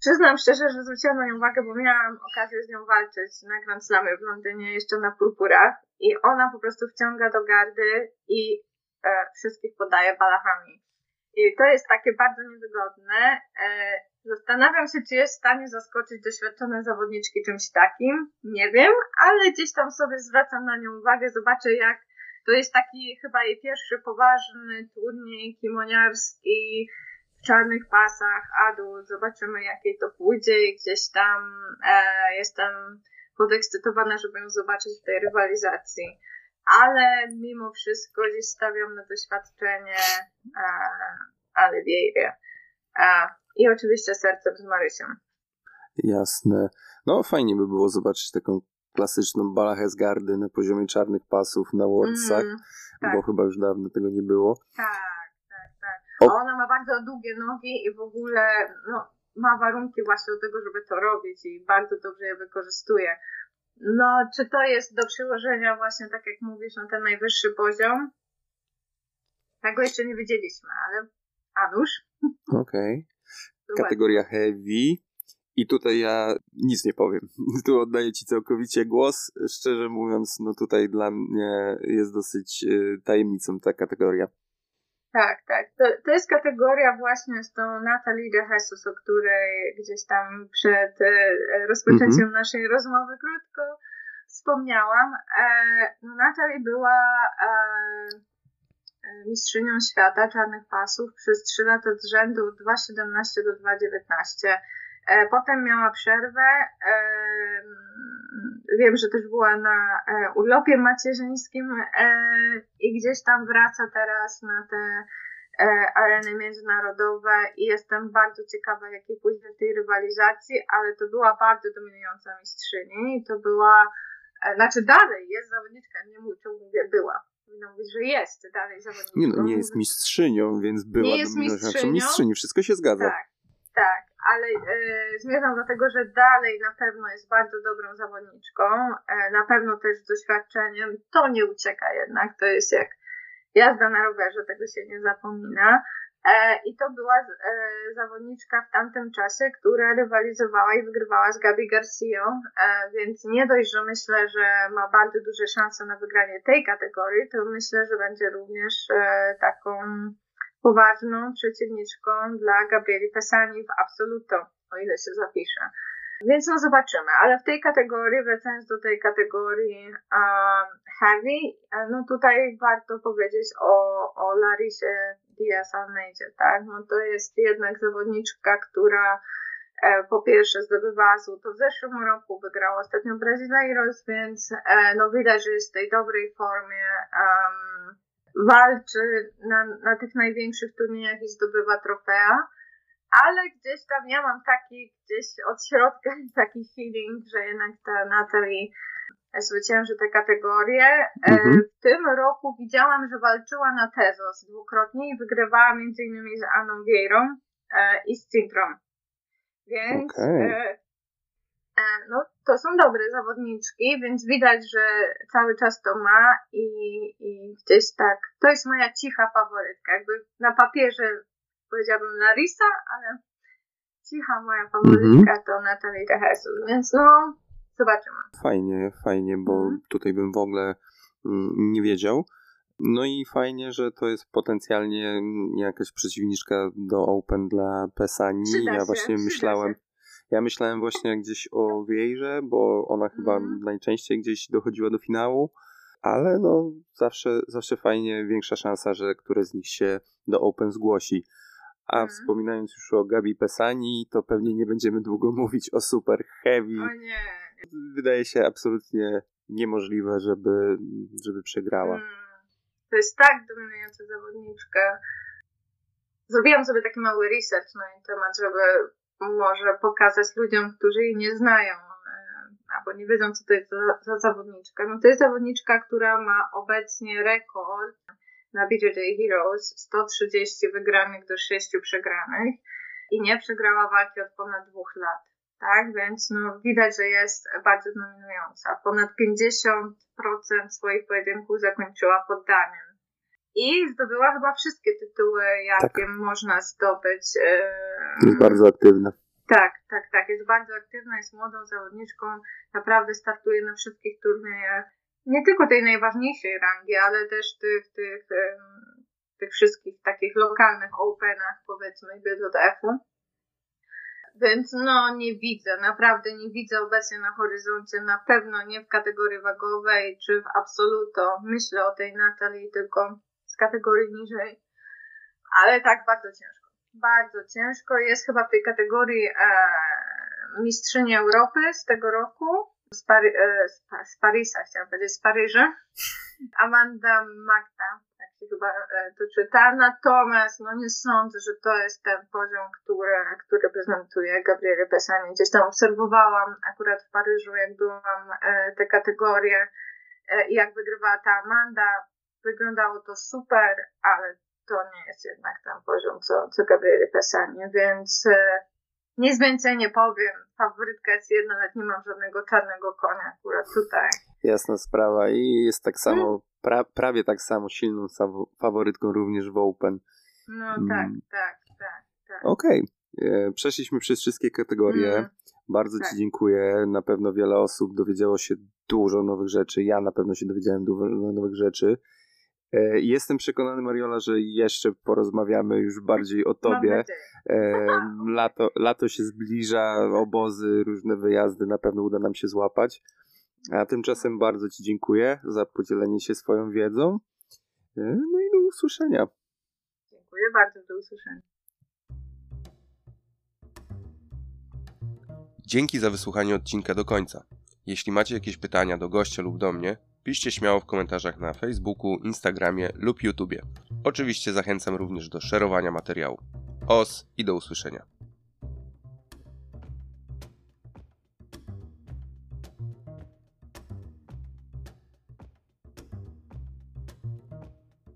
Przyznam szczerze, że zwróciłam na nią uwagę, bo miałam okazję z nią walczyć na Grand Slamie w Londynie, jeszcze na purpurach i ona po prostu wciąga do gardy i e, wszystkich podaje balachami. I to jest takie bardzo niewygodne. E, zastanawiam się, czy jest w stanie zaskoczyć doświadczone zawodniczki czymś takim. Nie wiem, ale gdzieś tam sobie zwracam na nią uwagę, zobaczę jak. To jest taki chyba jej pierwszy poważny turniej kimoniarski w czarnych pasach, adult. Zobaczymy, jakiej to pójdzie i gdzieś tam e, jestem podekscytowana, żeby ją zobaczyć w tej rywalizacji ale mimo wszystko gdzieś stawiam na doświadczenie, e, ale wieje. E, I oczywiście sercem z Marysią. Jasne. No fajnie by było zobaczyć taką klasyczną balachę z gardy na poziomie czarnych pasów na Worldsach, mm, tak. bo chyba już dawno tego nie było. Tak, tak, tak. O. Ona ma bardzo długie nogi i w ogóle no, ma warunki właśnie do tego, żeby to robić i bardzo dobrze je wykorzystuje. No, czy to jest do przyłożenia właśnie, tak jak mówisz, na ten najwyższy poziom? Tego jeszcze nie wiedzieliśmy, ale Anusz? Okej. Okay. Kategoria heavy. I tutaj ja nic nie powiem. Tu oddaję Ci całkowicie głos. Szczerze mówiąc, no tutaj dla mnie jest dosyć y, tajemnicą ta kategoria. Tak, tak. To, to jest kategoria właśnie z tą Natalie de Jesus, o której gdzieś tam przed e, rozpoczęciem mm-hmm. naszej rozmowy krótko wspomniałam. E, no, Natalie była e, mistrzynią świata czarnych pasów przez 3 lata z rzędu 2,17 do 2,19. E, potem miała przerwę. E, wiem, że też była na e, urlopie macierzyńskim i gdzieś tam wraca teraz na te areny międzynarodowe i jestem bardzo ciekawa, jakie pójdzie w tej rywalizacji, ale to była bardzo dominująca mistrzyni i to była, znaczy dalej jest zawodniczka, nie mówię, mówię była, mówić, że jest dalej zawodniczką. Nie no, nie jest mistrzynią, więc była nie jest dominująca, mistrzynią. mistrzyni, wszystko się zgadza. Tak, tak ale e, zmierzam do tego, że dalej na pewno jest bardzo dobrą zawodniczką, e, na pewno też z doświadczeniem. To nie ucieka jednak, to jest jak jazda na rowerze, tego się nie zapomina. E, I to była e, zawodniczka w tamtym czasie, która rywalizowała i wygrywała z Gabi Garcia, e, więc nie dość, że myślę, że ma bardzo duże szanse na wygranie tej kategorii, to myślę, że będzie również e, taką poważną przeciwniczką dla Gabrieli Pesani w Absoluto, o ile się zapisze. Więc no zobaczymy, ale w tej kategorii, wracając do tej kategorii um, heavy, no tutaj warto powiedzieć o, o Larisie Diaz Almeidzie, tak? No to jest jednak zawodniczka, która e, po pierwsze zdobywała złoto w zeszłym roku, wygrała ostatnio Brazileiros, więc e, no widać, że jest w tej dobrej formie. Um, walczy na, na tych największych turniejach i zdobywa trofea, ale gdzieś tam ja mam taki gdzieś od środka taki feeling, że jednak ta Natalie zwycięży tę kategorię. E, mhm. W tym roku widziałam, że walczyła na Tezos dwukrotnie i wygrywała między innymi z Anną Vieirą e, i z Cintrą. Więc okay. E, no, to są dobre zawodniczki, więc widać, że cały czas to ma i, i gdzieś tak, to jest moja cicha faworytka. Jakby na papierze powiedziałabym Larisa, ale cicha moja faworytka mm -hmm. to Natalie de Jesus, więc no, zobaczymy. Fajnie, fajnie, bo mm. tutaj bym w ogóle mm, nie wiedział. No i fajnie, że to jest potencjalnie jakaś przeciwniczka do Open dla Pesani. Przyda ja się, właśnie myślałem, ja myślałem właśnie gdzieś o Wiejrze, bo ona chyba mm. najczęściej gdzieś dochodziła do finału, ale no zawsze, zawsze fajnie, większa szansa, że któreś z nich się do Open zgłosi. A Mhm. wspominając już o Gabi Pesani, to pewnie nie będziemy długo mówić o Super Heavy. O nie. Wydaje się absolutnie niemożliwe, żeby, żeby przegrała. Mm. To jest tak dominująca zawodniczka. Zrobiłam sobie taki mały research na jej temat, żeby może pokazać ludziom, którzy jej nie znają e, albo nie wiedzą, co to jest za, za zawodniczka. No to jest zawodniczka, która ma obecnie rekord na BJJ Heroes 130 wygranych do 6 przegranych i nie przegrała walki od ponad dwóch lat. Tak, więc no, widać, że jest bardzo dominująca. Ponad 50% swoich pojedynków zakończyła poddaniem. I zdobyła chyba wszystkie tytuły, jakie można zdobyć. Jest bardzo aktywna. tak, tak, tak. Jest bardzo aktywna, jest młodą zawodniczką, naprawdę startuje na wszystkich turniejach. Nie tylko tej najważniejszej rangi, ale też tych, tych, tych wszystkich takich lokalnych openach, powiedzmy, BJF-u. Więc no nie widzę, naprawdę nie widzę obecnie na horyzoncie, na pewno nie w kategorii wagowej czy w absoluto. Myślę o tej Natalii tylko z kategorii niżej. Ale tak, bardzo ciężko. Bardzo ciężko. Jest chyba w tej kategorii e, mistrzyni Europy z tego roku. Z, Pary, e, z, z Parisa, chciałam powiedzieć, z Paryża. Amanda Magda, tak się chyba e, to czyta. Natomiast no nie sądzę, że to jest ten poziom, który, który prezentuje Gabriele Pesani. Gdzieś tam obserwowałam akurat w Paryżu, jak byłam e, te kategorie e, i jak wygrywała ta Amanda. Wyglądało to super, ale to nie jest jednak ten poziom, co, co Gabriele Pesani, więc e, nic więcej nie powiem. Faworytka jest jedna, nawet nie mam żadnego czarnego konia akurat tutaj. Jasna sprawa i jest tak samo, pra, prawie tak samo silną faworytką również w Open. No Mm. tak, tak, tak, tak. Okej, e, przeszliśmy przez wszystkie kategorie. Mm. Bardzo Tak. Ci dziękuję. Na pewno wiele osób dowiedziało się dużo nowych rzeczy. Ja na pewno się dowiedziałem dużo nowych rzeczy. E, Jestem przekonany, Mariola, że jeszcze porozmawiamy już bardziej o Tobie. E, Lato, lato się zbliża, obozy, różne wyjazdy na pewno uda nam się złapać. A tymczasem bardzo Ci dziękuję za podzielenie się swoją wiedzą. E, No i do usłyszenia. Dziękuję bardzo, do usłyszenia. Dzięki za wysłuchanie odcinka do końca. Jeśli macie jakieś pytania do gościa lub do mnie, piszcie śmiało w komentarzach na Facebooku, Instagramie lub YouTubie. Oczywiście zachęcam również do szerowania materiału. Os i do usłyszenia.